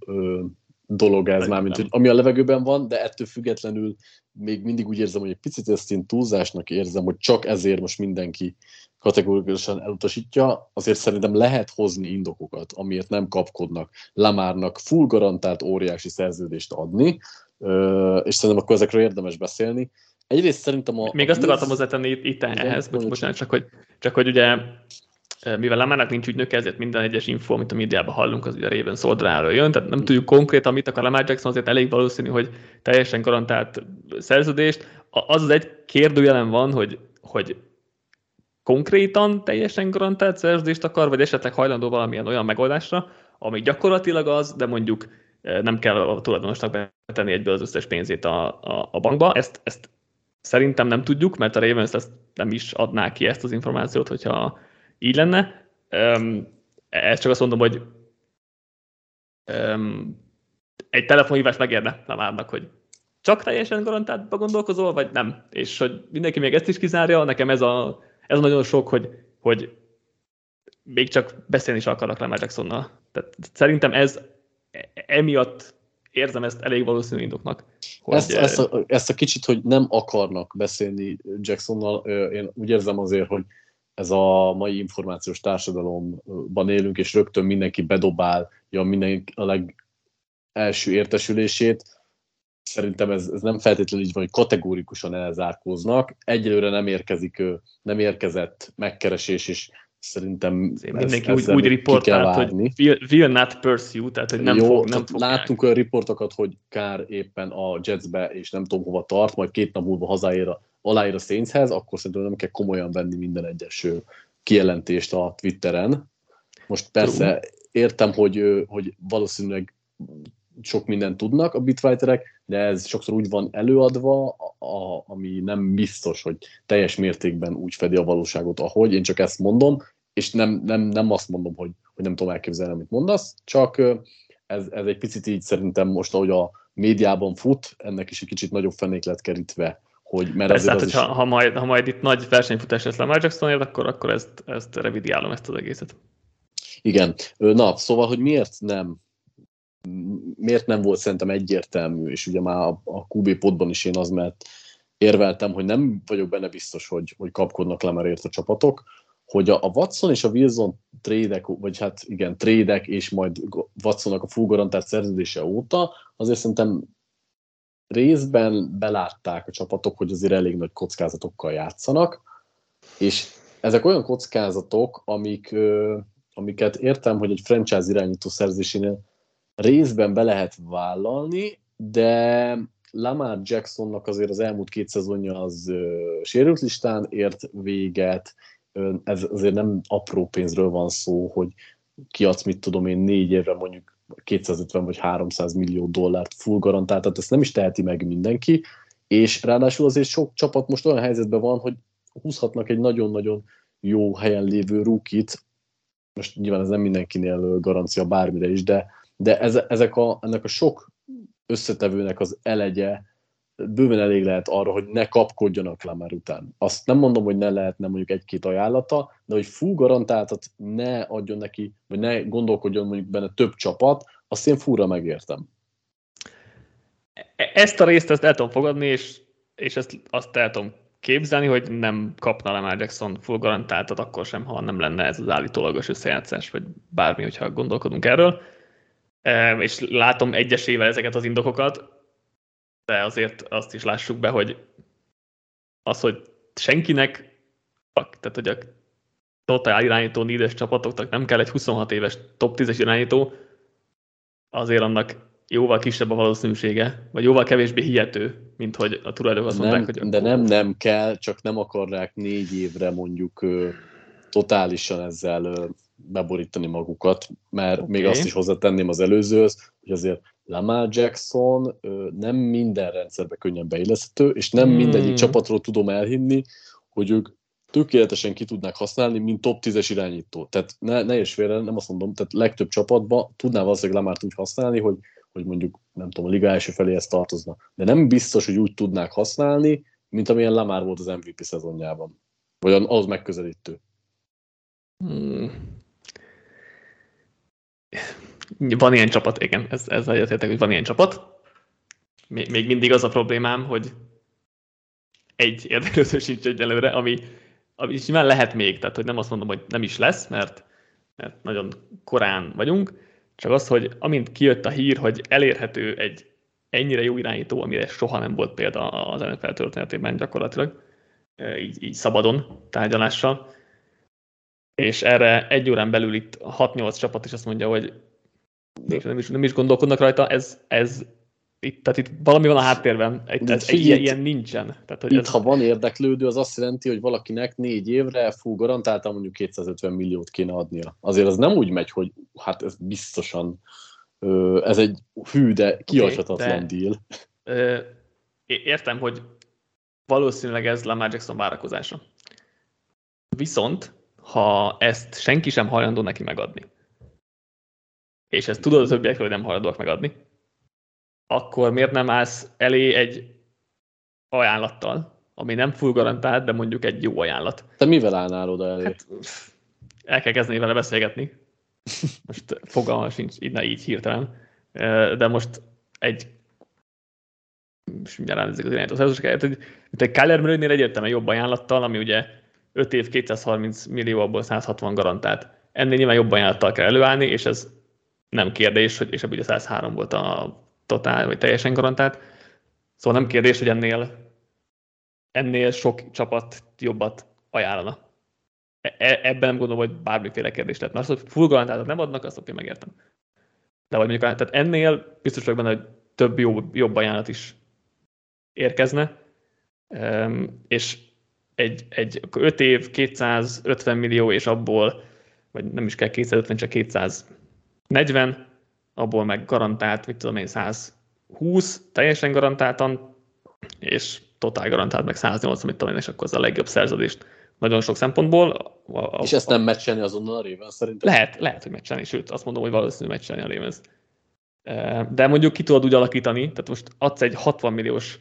dolog ez már, mint hogy ami a levegőben van, de ettől függetlenül még mindig úgy érzem, hogy egy picit ezt én túlzásnak érzem, hogy csak ezért most mindenki kategórikusan elutasítja, azért szerintem lehet hozni indokokat, amiért nem kapkodnak Lamárnak full garantált óriási szerződést adni, és szerintem akkor ezekről érdemes beszélni. Egyrészt szerintem a... Még a azt akartam hozzátenni itt, itt ehhez, bocsánat, csak hogy, csak hogy ugye mivel Lamának nincs ügynöke, ezért minden egyes info, amit a médiában hallunk, az ugye a Ravens oldaláról jön, tehát nem tudjuk konkrétan, mit akar Lamar Jackson, azért elég valószínű, hogy teljesen garantált szerződést. Az az egy kérdőjelem van, hogy, hogy konkrétan teljesen garantált szerződést akar, vagy esetleg hajlandó valamilyen olyan megoldásra, ami gyakorlatilag az, de mondjuk nem kell a tulajdonosnak betenni egyből az összes pénzét a, a, a bankba. Ezt, ezt szerintem nem tudjuk, mert a Ravens ezt nem is adná ki ezt az információt, hogyha így lenne. Ezt csak azt mondom, hogy egy telefonhívás megérne Lamárnak, hogy csak teljesen garantáltba gondolkozol, vagy nem? És hogy mindenki még ezt is kizárja, nekem ez a, ez nagyon sok, hogy, hogy még csak beszélni is akarnak Lamar Jacksonnal. Tehát szerintem ez emiatt érzem ezt elég valószínű indoknak. Hogy ezt, ezt, a, ezt a kicsit, hogy nem akarnak beszélni Jacksonnal, én úgy érzem azért, hogy ez a mai információs társadalomban élünk, és rögtön mindenki bedobálja minden, a legelső értesülését. Szerintem ez, ez nem feltétlenül így van, hogy kategórikusan elzárkóznak. Egyelőre nem érkezik, nem érkezett megkeresés, és szerintem mindenki úgy, úgy riportált, hogy will, will not pursue, tehát hogy nem, Jó, fog, nem fogják. Láttunk olyan riportokat, hogy Kár éppen a Jetsbe, és nem tudom hova tart, majd két nap múlva hazáér a aláír a Saintshez, akkor szerintem nem kell komolyan venni minden egyes kijelentést a Twitteren. Most persze értem, hogy, hogy valószínűleg sok mindent tudnak a bitwriterek, de ez sokszor úgy van előadva, a, ami nem biztos, hogy teljes mértékben úgy fedi a valóságot, ahogy. Én csak ezt mondom, és nem, nem, nem azt mondom, hogy, hogy nem tudom elképzelni, amit mondasz, csak ez, ez egy picit így szerintem most, ahogy a médiában fut, ennek is egy kicsit nagyobb fenék lett kerítve, hogy mert Persze, hát, az is... ha, majd, ha majd itt nagy versenyfutás lesz Lamar Jacksonért, akkor, akkor ezt, ezt revidiálom, ezt az egészet. Igen. Na, szóval, hogy miért nem miért nem volt szerintem egyértelmű, és ugye már a, a QB podban is én az, mert érveltem, hogy nem vagyok benne biztos, hogy, hogy kapkodnak Lemerért a csapatok, hogy a, a Watson és a Wilson trédek, vagy hát igen, trédek, és majd Watsonnak a full garantált szerződése óta, azért szerintem részben belátták a csapatok, hogy azért elég nagy kockázatokkal játszanak, és ezek olyan kockázatok, amik, amiket értem, hogy egy franchise irányító szerzésénél részben be lehet vállalni, de Lamar Jacksonnak azért az elmúlt két szezonja az sérült listán ért véget, ez azért nem apró pénzről van szó, hogy kiadsz, mit tudom én, négy évre mondjuk 250 vagy 300 millió dollárt full garantált, tehát ezt nem is teheti meg mindenki, és ráadásul azért sok csapat most olyan helyzetben van, hogy húzhatnak egy nagyon-nagyon jó helyen lévő rúkit, most nyilván ez nem mindenkinél garancia bármire is, de de ez, ezek a, ennek a sok összetevőnek az elegye bőven elég lehet arra, hogy ne kapkodjanak le már után. Azt nem mondom, hogy ne lehetne mondjuk egy-két ajánlata, de hogy full garantáltat ne adjon neki, vagy ne gondolkodjon mondjuk benne több csapat, azt én fúra megértem. E-, ezt a részt ezt el tudom fogadni, és, és ezt azt el tudom képzelni, hogy nem kapna le már Jackson full garantáltat akkor sem, ha nem lenne ez az állítólagos összejátszás, vagy bármi, hogyha gondolkodunk erről és látom egyesével ezeket az indokokat, de azért azt is lássuk be, hogy az, hogy senkinek, tehát hogy a totál irányító nídes csapatoknak nem kell egy 26 éves top 10-es irányító, azért annak jóval kisebb a valószínűsége, vagy jóval kevésbé hihető, mint hogy a tulajdonok azt mondták, hogy... De nem, nem kell, csak nem akarják négy évre mondjuk ö, totálisan ezzel ö, beborítani magukat, mert okay. még azt is hozzátenném az előzőhöz, hogy azért Lamar Jackson nem minden rendszerbe könnyen beilleszthető, és nem hmm. mindegyik csapatról tudom elhinni, hogy ők tökéletesen ki tudnák használni, mint top 10-es irányító. Tehát ne, ne és félre, nem azt mondom, tehát legtöbb csapatban tudná valószínűleg Lamart úgy használni, hogy, hogy mondjuk, nem tudom, a liga első feléhez tartozna. De nem biztos, hogy úgy tudnák használni, mint amilyen Lamar volt az MVP szezonjában. Vagy az megközelítő. Hmm. Van ilyen csapat, igen, ez, ez egyetértek, hogy van ilyen csapat. Még, még mindig az a problémám, hogy egy érdeklődő sincs egyelőre, ami, ami nyilván lehet még, tehát hogy nem azt mondom, hogy nem is lesz, mert, mert nagyon korán vagyunk, csak az, hogy amint kijött a hír, hogy elérhető egy ennyire jó irányító, amire soha nem volt példa az NFL történetében gyakorlatilag, így, így szabadon tárgyalással, és erre egy órán belül itt 6-8 csapat is azt mondja, hogy nem is, nem is gondolkodnak rajta, ez, ez itt, tehát itt valami van a háttérben, egy, ez, egy ilyen, ilyen nincsen. Tehát, hogy itt, ez... ha van érdeklődő, az azt jelenti, hogy valakinek négy évre fú, garantáltan mondjuk 250 milliót kéne adnia. Azért az nem úgy megy, hogy hát ez biztosan ez egy hű, de kiadhatatlan okay, deal. Ö, értem, hogy valószínűleg ez Lamar Jackson várakozása. Viszont ha ezt senki sem hajlandó neki megadni, és ezt tudod a többiekről, hogy nem hajlandóak megadni, akkor miért nem állsz elé egy ajánlattal, ami nem full garantált, de mondjuk egy jó ajánlat. Te mivel állnál oda elé? Hát, el kell kezdeni vele beszélgetni. Most fogalma sincs, így, így hirtelen. De most egy és mindjárt ránézzük az irányító szerzőseket, hogy egy Kyler Murray-nél egyértelműen jobb ajánlattal, ami ugye 5 év 230 millió, abból 160 garantált. Ennél nyilván jobb ajánlattal kell előállni, és ez nem kérdés, hogy, és ebből ugye 103 volt a totál, vagy teljesen garantált. Szóval nem kérdés, hogy ennél, ennél sok csapat jobbat ajánlana. E, e ebben nem gondolom, hogy bármiféle kérdés lett. Mert azt, hogy full garantáltat nem adnak, azt én megértem. De vagy mondjuk, tehát ennél biztos vagyok benne, hogy több jó, jobb ajánlat is érkezne. És egy, egy 5 év, 250 millió, és abból, vagy nem is kell 250, csak 200 40, abból meg garantált, mit tudom én, 120, teljesen garantáltan, és totál garantált meg 180, mit tudom én, és akkor az a legjobb szerződést nagyon sok szempontból. A, a, és ezt nem meccselni azonnal a Ravens szerintem? Lehet, lehet, hogy meccselni, sőt azt mondom, hogy valószínűleg meccselni a Ravens. De mondjuk ki tudod úgy alakítani, tehát most adsz egy 60 milliós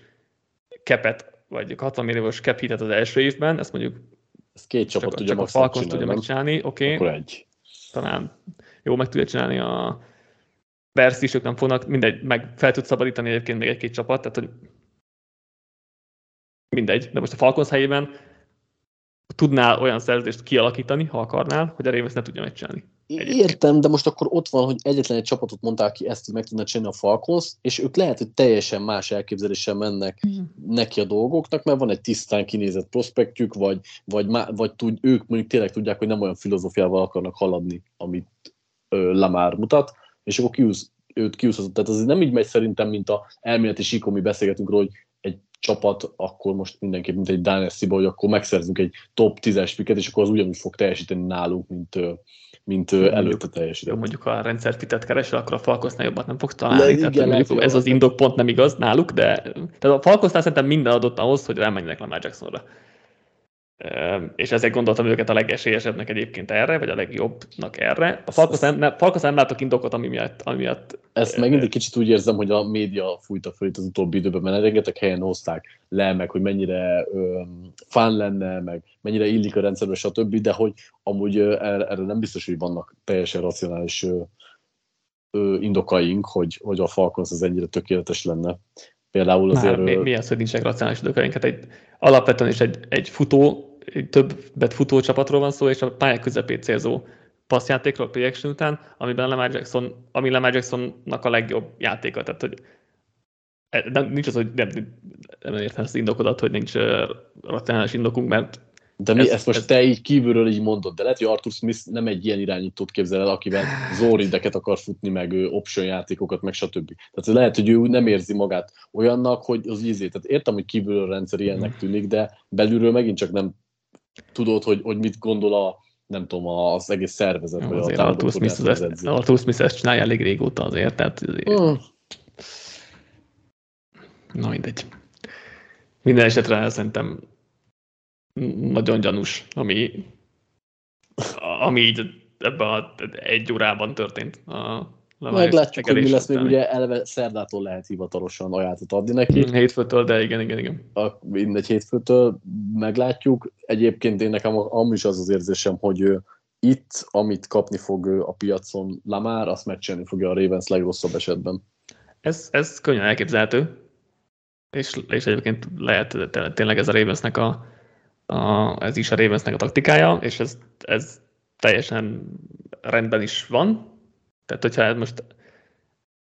kepet, vagy 60 milliós cap hitet az első évben, ezt mondjuk ezt két csapat csak, tudja csak a Falcons tudja megcsinálni, oké. Okay. Akkor egy. Talán jó meg tudja csinálni a Bears is, ők nem fognak, mindegy, meg fel tud szabadítani egyébként még egy-két csapat, tehát hogy mindegy, de most a Falcons helyében tudnál olyan szerződést kialakítani, ha akarnál, hogy a Ravens ne tudja megcsinálni. Értem, de most akkor ott van, hogy egyetlen egy csapatot mondták ki ezt, hogy meg tudna csinálni a Falcons, és ők lehet, hogy teljesen más elképzeléssel mennek mm. neki a dolgoknak, mert van egy tisztán kinézett prospektjük, vagy, vagy, vagy tud, ők mondjuk tényleg tudják, hogy nem olyan filozófiával akarnak haladni, amit ö, Lamar mutat, és akkor kiúz, őt kiúszhatott. Tehát az nem így megy szerintem, mint a elméleti síkon, mi beszélgetünk róla, hogy egy csapat, akkor most mindenképp, mint egy dynasty hogy akkor megszerzünk egy top 10-es piket, és akkor az ugyanúgy fog teljesíteni nálunk, mint, mint előtte teljesített. Mondjuk a rendszer fitet keresel, akkor a Falkosznál jobbat nem fogsz találni. tehát, igen, mondjuk, ez az indok pont nem igaz náluk, de tehát a Falkosznál szerintem minden adott ahhoz, hogy rámenjenek Lamar Jacksonra és ezért gondoltam őket a legesélyesebbnek egyébként erre, vagy a legjobbnak erre. A Falkos nem, nem, nem látok indokot, ami miatt, ami miatt... Ezt megint egy kicsit úgy érzem, hogy a média fújta föl itt az utóbbi időben, mert rengeteg helyen hozták le, meg hogy mennyire um, fán lenne, meg mennyire illik a rendszerbe, stb., de hogy amúgy erre, erre nem biztos, hogy vannak teljesen racionális indokaink, hogy, hogy a Falcons az ennyire tökéletes lenne. Például azért... Már, mi, mi az, hogy nincsenek racionális indokaink? Hát egy, alapvetően is egy, egy futó többet futó csapatról van szó, és a pályák közepét célzó passzjátékról play action után, amiben Lamar Jackson, ami Lamar Jacksonnak a legjobb játéka. Tehát, hogy e, nem, nincs az, hogy nem, nem értem ezt indokodat, hogy nincs uh, racionális indokunk, mert de mi ez, ezt most ez... te így kívülről így mondod, de lehet, hogy Arthur Smith nem egy ilyen irányítót képzel el, akivel zorideket akar futni, meg option játékokat, meg stb. Tehát lehet, hogy ő nem érzi magát olyannak, hogy az ízét. Tehát értem, hogy kívülről rendszer ilyennek mhm. tűnik, de belülről megint csak nem tudod, hogy, hogy mit gondol a, nem tudom, az egész szervezet, Jó, vagy azért a Arthur Smith, ezt, Arthur Smith ezt csinálja elég régóta azért, tehát azért... Hmm. Na mindegy. Minden esetre szerintem nagyon gyanús, ami, ami így ebben a egy órában történt a Meglátjuk, hogy mi lesz, még ugye eleve szerdától lehet hivatalosan ajánlatot adni neki. Mm, hétfőtől, de igen, igen, igen. A, mindegy hétfőtől meglátjuk. Egyébként én nekem amúgy is az az érzésem, hogy itt, amit kapni fog a piacon Lamár, azt megcsinálni fogja a Ravens legrosszabb esetben. Ez, ez könnyen elképzelhető. És, és egyébként lehet tényleg ez a Ravensnek a, a, ez is a Ravensnek a taktikája, és ez, ez teljesen rendben is van, tehát, hogyha most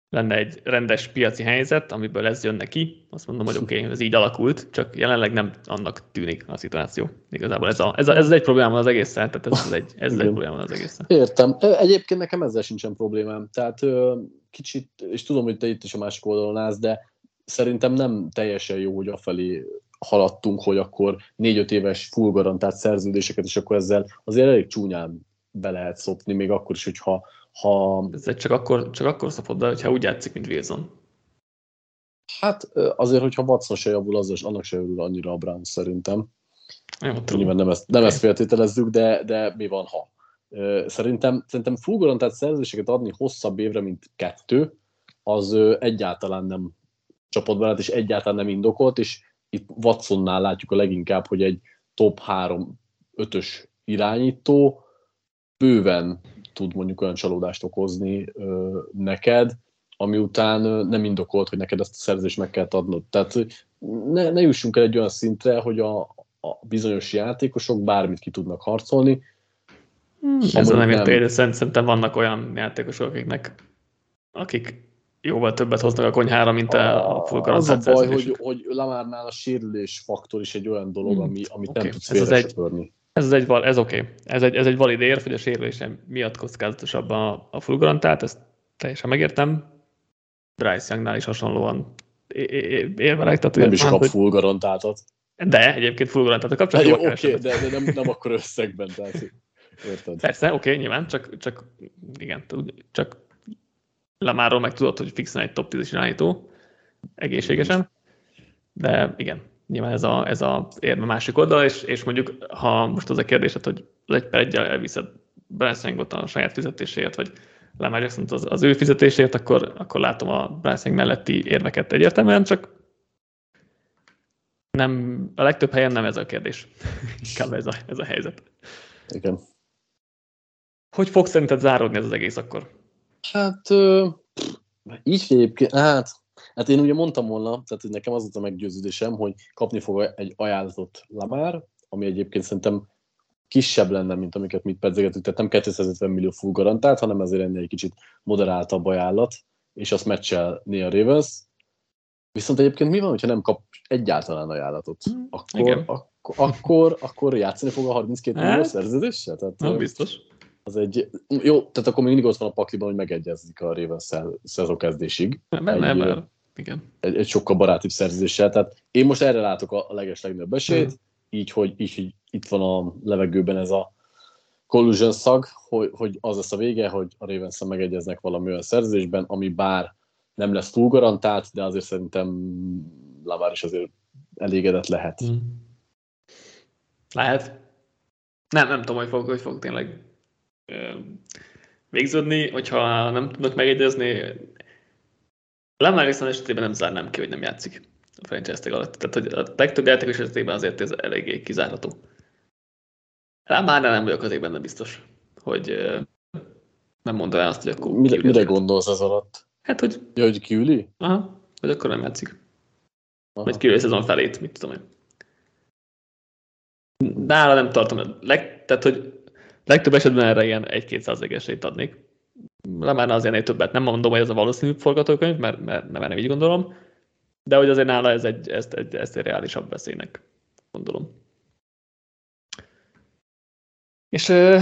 lenne egy rendes piaci helyzet, amiből ez jön neki, azt mondom, hogy oké, okay, ez így alakult, csak jelenleg nem annak tűnik a szituáció. Igazából ez, a, ez, a, ez egy probléma az egészen, tehát ez egy, ez egy probléma az egészen. Értem. Egyébként nekem ezzel sincsen problémám. Tehát kicsit, és tudom, hogy te itt is a másik oldalon állsz, de szerintem nem teljesen jó, hogy afelé haladtunk, hogy akkor négy-öt éves full garantált szerződéseket, és akkor ezzel azért elég csúnyán be lehet szopni, még akkor is, hogyha ha... Ez csak akkor, csak akkor szapod be, hogyha úgy játszik, mint Wilson. Hát azért, hogyha Watson se javul, az, annak se javul annyira a Brown szerintem. Jó, Nyilván nem ezt, nem ezt feltételezzük, de, de mi van, ha. Szerintem, szerintem full tehát szerződéseket adni hosszabb évre, mint kettő, az egyáltalán nem csapatbarát, és egyáltalán nem indokolt, és itt Watsonnál látjuk a leginkább, hogy egy top 3-5-ös irányító bőven tud mondjuk olyan csalódást okozni ö, neked, ami után nem indokolt, hogy neked ezt a szerzést meg kell adnod. Tehát ne, ne jussunk el egy olyan szintre, hogy a, a bizonyos játékosok bármit ki tudnak harcolni. Hmm, ez nem ért példa, szerintem vannak olyan játékosok, akiknek akik jóval többet hoznak a konyhára, mint a, a full Az a baj, hogy, hogy Lamárnál a sérülés faktor is egy olyan dolog, hmm, ami, amit okay. nem tudsz ez az egy, ez, egy, ez oké. Okay. Ez, egy, ez egy valid érv, hogy a sérülésem miatt kockázatosabb a, a full garantát, ezt teljesen megértem. Bryce Youngnál is hasonlóan érvelek. Tehát nem is kap hogy... full garantátot. De egyébként full garantátot kap, csak Jó, oké, okay, de, de nem, nem akkor összegben. Tehát, érted? Persze, oké, okay, nyilván, csak, csak igen, csak Lamáról meg tudod, hogy fixen egy top 10 irányító egészségesen, de igen, nyilván ez a, ez a érme másik oldal, és, és mondjuk, ha most az a kérdésed, hogy egy per egyel elviszed Bryce a saját fizetéséért, vagy Lamar jackson az, az ő fizetésért, akkor, akkor látom a Bryce melletti érveket egyértelműen, csak nem, a legtöbb helyen nem ez a kérdés. Inkább ez a, ez a helyzet. Igen. Hogy fog szerinted záródni ez az egész akkor? Hát, így egyébként, hát, hát én ugye mondtam volna, tehát hogy nekem az volt a meggyőződésem, hogy kapni fog egy ajánlatot Lamár, ami egyébként szerintem kisebb lenne, mint amiket mit pedzegetünk, tehát nem 250 millió full garantált, hanem ezért ennél egy kicsit moderáltabb ajánlat, és azt meccselni a Ravens. Viszont egyébként mi van, hogyha nem kap egyáltalán ajánlatot? Hmm, akkor, akkor, akkor, akkor játszani fog a 32 millió hát, szerződéssel? Tehát, nem biztos. Az egy, jó, tehát akkor még mindig ott van a pakliban, hogy megegyezik a ravens szezon kezdésig. Nem, egy, nem, igen. Egy, egy, sokkal barátibb szerződéssel. Tehát én most erre látok a, leges legnagyobb esélyt, hmm. így, hogy, így, hogy itt van a levegőben ez a collusion szag, hogy, hogy az lesz a vége, hogy a ravens megegyeznek valami olyan szerződésben, ami bár nem lesz túl garantált, de azért szerintem Lamar is azért elégedett lehet. Mm. Lehet. Nem, nem tudom, hogy fog, hogy fog tényleg végződni, hogyha nem tudnak megegyezni. Lamar Jackson esetében nem zárnám ki, hogy nem játszik a franchise alatt. Tehát, hogy a legtöbb játékos esetében azért ez eléggé kizárható. Lamar nem vagyok azért benne biztos, hogy nem mondaná azt, hogy akkor... Mire, mire gondolsz az alatt? Hát, hogy... Ja, hogy kiüli? Aha, hogy akkor nem játszik. Aha. Vagy kiüli a szezon felét, mit tudom én. Nála nem tartom. Leg, tehát, hogy legtöbb esetben erre ilyen 1-2 százalék esélyt adnék. Lemárna az ennél többet. Nem mondom, hogy ez a valószínű forgatókönyv, mert, mert nem, nem így gondolom. De hogy azért nála ez egy, ezt, egy, ezt egy reálisabb veszélynek gondolom. És euh,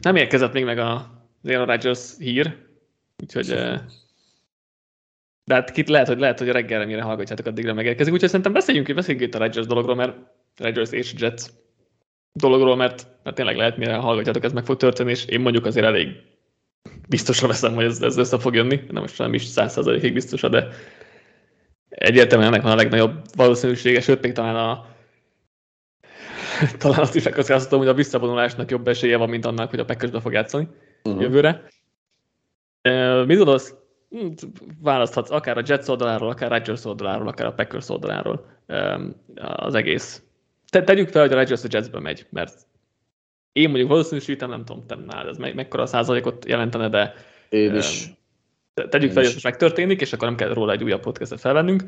nem érkezett még meg a Aaron Rodgers hír, úgyhogy euh, de hát kit lehet, hogy lehet, hogy reggelre mire hallgatjátok, addigra megérkezik. Úgyhogy szerintem beszéljünk, beszéljünk itt a Rodgers dologról, mert Rodgers és Jets dologról, mert, mert tényleg lehet, mire hallgatjátok, ez meg fog történni, és én mondjuk azért elég biztosra veszem, hogy ez, ez össze fog jönni. Nem most nem is százszerzalékig biztos, de egyértelműen ennek van a legnagyobb valószínűsége, sőt, még talán a talán azt is megkockáztatom, hogy a visszavonulásnak jobb esélye van, mint annak, hogy a Packersbe fog játszani uh-huh. jövőre. Mi gondolsz, hm, választhatsz akár a Jets oldaláról, akár a Rodgers oldaláról, akár a Packers oldaláról az egész te, tegyük fel, hogy a Rodgers a Jetsbe megy, mert én mondjuk valószínűsítem, nem tudom, te nálad ez me- mekkora százalékot jelentene, de én is. Tegyük fel, hogy ez megtörténik, és akkor nem kell róla egy újabb podcastet felvennünk.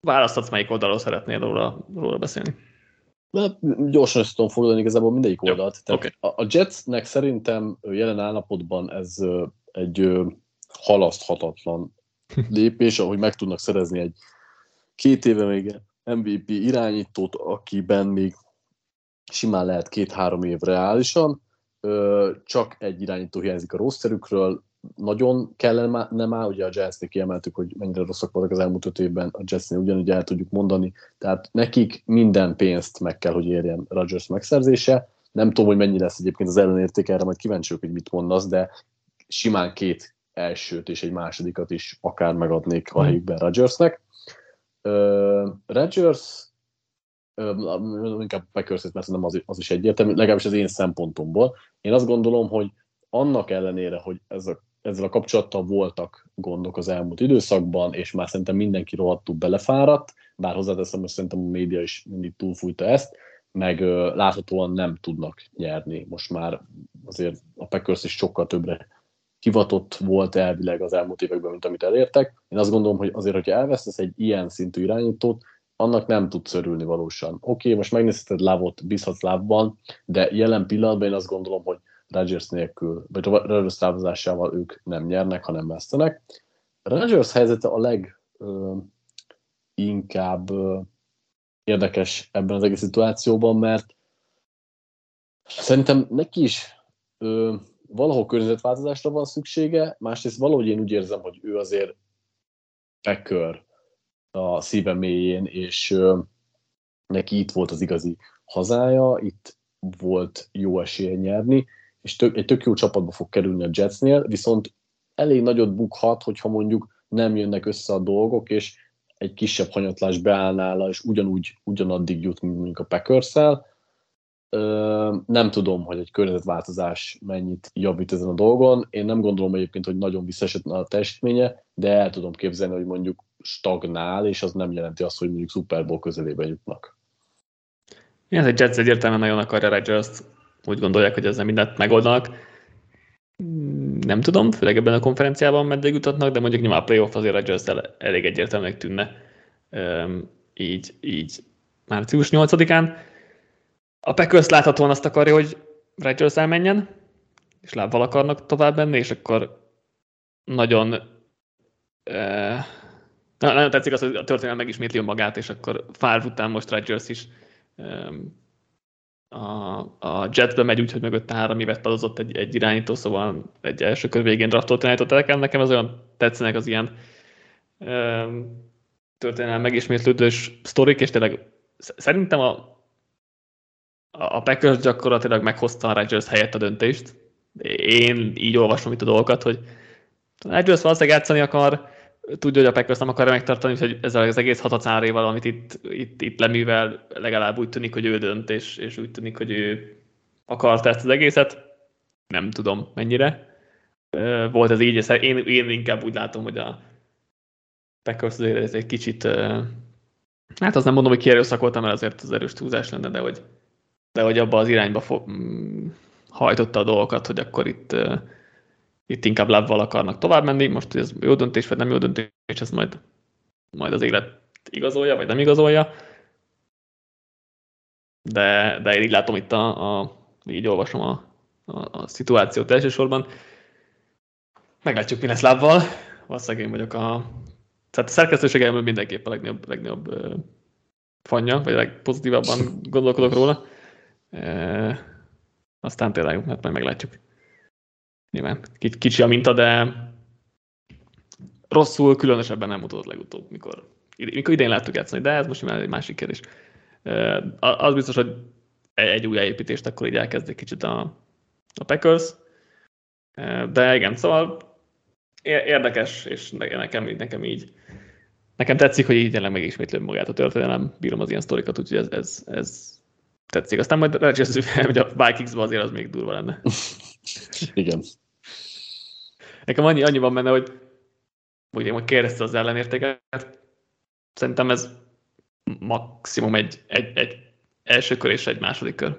Választhatsz, melyik oldalról szeretnél róla, róla beszélni. Na, gyorsan össze tudom foglalni igazából mindegyik oldalt. Tehát okay. a, a Jetsnek szerintem jelen állapotban ez egy halaszthatatlan lépés, ahogy meg tudnak szerezni egy két éve még MVP irányítót, akiben még simán lehet két-három év reálisan, csak egy irányító hiányzik a rosterükről, nagyon kellene nem áll, ugye a Jazz-nél kiemeltük, hogy mennyire rosszak voltak az elmúlt öt évben, a Jazznél ugyanúgy el tudjuk mondani, tehát nekik minden pénzt meg kell, hogy érjen Rodgers megszerzése, nem tudom, hogy mennyi lesz egyébként az ellenérték, erre majd kíváncsi hogy mit mondasz, de simán két elsőt és egy másodikat is akár megadnék a hmm. helyükben Rodgersnek. Uh, Rodgers inkább packers mert szerintem az, az is egyértelmű, legalábbis az én szempontomból. Én azt gondolom, hogy annak ellenére, hogy ez a, ezzel a kapcsolattal voltak gondok az elmúlt időszakban, és már szerintem mindenki rohadtul belefáradt, bár hozzáteszem, hogy szerintem a média is mindig túlfújta ezt, meg uh, láthatóan nem tudnak nyerni. Most már azért a Packers is sokkal többre hivatott volt elvileg az elmúlt években, mint amit elértek. Én azt gondolom, hogy azért, hogyha elvesztesz egy ilyen szintű irányítót, annak nem tudsz örülni valósan. Oké, okay, most megnézheted Lávot, bízhatsz Lávban, de jelen pillanatban én azt gondolom, hogy Rodgers nélkül, vagy Rodgers távozásával ők nem nyernek, hanem vesztenek. Rodgers helyzete a leg ö, inkább ö, érdekes ebben az egész szituációban, mert szerintem neki is ö, valahol környezetváltozásra van szüksége, másrészt valahogy én úgy érzem, hogy ő azért Packer a szíve mélyén, és neki itt volt az igazi hazája, itt volt jó esélye nyerni, és tök, egy tök jó csapatba fog kerülni a Jetsnél, viszont elég nagyot bukhat, hogyha mondjuk nem jönnek össze a dolgok, és egy kisebb hanyatlás beáll nála, és ugyanúgy, ugyanaddig jut, mint mondjuk a packers Nem tudom, hogy egy környezetváltozás mennyit javít ezen a dolgon. Én nem gondolom egyébként, hogy nagyon visszaesett a teljesítménye, de el tudom képzelni, hogy mondjuk stagnál, és az nem jelenti azt, hogy mondjuk Super Bowl közelébe jutnak. Igen, egy Jets egyértelműen nagyon akarja rodgers úgy gondolják, hogy ezzel mindent megoldanak. Nem tudom, főleg ebben a konferenciában meddig jutatnak, de mondjuk nyilván a playoff azért Rodgers elég egyértelműnek tűnne. így, így március 8-án. A Packers láthatóan azt akarja, hogy Rodgers elmenjen, és lábbal akarnak tovább menni, és akkor nagyon uh, nagyon tetszik az, hogy a történelem megismétli magát, és akkor Favre után most Rodgers is um, a, a Jetsbe megy úgy, hogy mögötte három évet padozott egy, egy irányító, szóval egy első kör végén draftolt irányított nekem, nekem az olyan tetszenek az ilyen um, történelem megismétlődős sztorik, és tényleg szerintem a, a Packers gyakorlatilag meghozta a Rodgers helyett a döntést. Én így olvasom itt a dolgokat, hogy Rodgers valószínűleg játszani akar, tudja, hogy a Packers nem akarja megtartani, hogy ezzel az egész hatacáréval, amit itt, itt, itt leművel, legalább úgy tűnik, hogy ő dönt, és, és úgy tűnik, hogy ő akarta ezt az egészet. Nem tudom mennyire. Volt ez így, én, én inkább úgy látom, hogy a Packers azért egy kicsit, hát azt nem mondom, hogy kierőszakoltam, mert azért az erős túlzás lenne, de hogy, de hogy abba az irányba fo- hajtotta a dolgokat, hogy akkor itt itt inkább lábbal akarnak tovább menni, most ez jó döntés, vagy nem jó döntés, ez majd, majd az élet igazolja, vagy nem igazolja. De, de én így látom itt a, a így olvasom a, a, a szituációt elsősorban. Meglátjuk, mi lesz lábbal. Valószínűleg én vagyok a... Tehát a szerkesztőségemről mindenképp a legnagyobb, legnagyobb fanya, vagy a legpozitívabban gondolkodok róla. Uh, aztán tényleg, hát majd meglátjuk. Nyilván kicsi a minta, de rosszul különösebben nem mutatott legutóbb, mikor, mikor idén láttuk játszani, de ez most már egy másik kérdés. Az biztos, hogy egy újjáépítést akkor így elkezdik kicsit a, a Packers, de igen, szóval érdekes, és nekem, nekem így nekem tetszik, hogy így tényleg megismétlő magát a történelem, bírom az ilyen sztorikat, úgyhogy ez, ez, ez tetszik. Aztán majd Rodgers, hogy a Vikingsban azért az még durva lenne. Igen. Nekem annyi, annyi van benne, hogy ugye hogy kérdezte az ellenértéket, szerintem ez maximum egy, egy, egy első kör és egy második kör.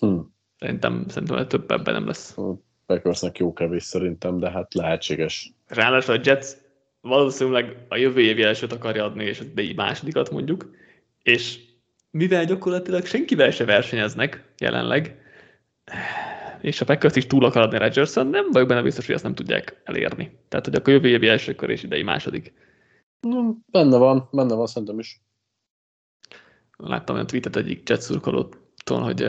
Hmm. Szerintem, szerintem több ebben nem lesz. A Packersnek jó kevés szerintem, de hát lehetséges. Ráadásul a Jets valószínűleg a jövő évi elsőt akarja adni, és a másodikat mondjuk, és mivel gyakorlatilag senkivel se versenyeznek jelenleg, és a Packers is túl akar adni rodgers nem vagyok benne biztos, hogy ezt nem tudják elérni. Tehát, hogy akkor jövő évi első kör és idei második. No, benne van, benne van szerintem is. Láttam olyan tweetet egyik Jets szurkolótól, hogy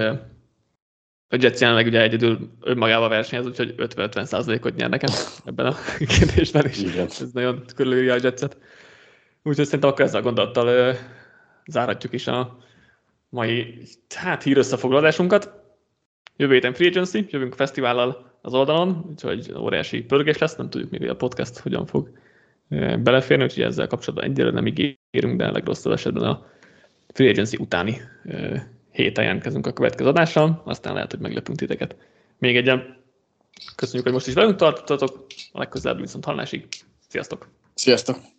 a Jets jelenleg ugye egyedül önmagával versenyez, úgyhogy 50-50 százalékot nyer nekem ebben a kérdésben is. Igen. Ez nagyon körülírja a Jetset. Úgyhogy szerintem akkor ezzel a gondolattal záratjuk is a mai hát, hír összefoglalásunkat. Jövő héten Free Agency, jövünk a fesztivállal az oldalon, úgyhogy óriási pörgés lesz, nem tudjuk még, hogy a podcast hogyan fog beleférni, úgyhogy ezzel kapcsolatban egyre nem ígérünk, de a legrosszabb esetben a Free Agency utáni héten jelentkezünk a következő adással, aztán lehet, hogy meglepünk titeket. Még egyen köszönjük, hogy most is velünk tartottatok, a legközelebb viszont hallásig. Sziasztok! Sziasztok!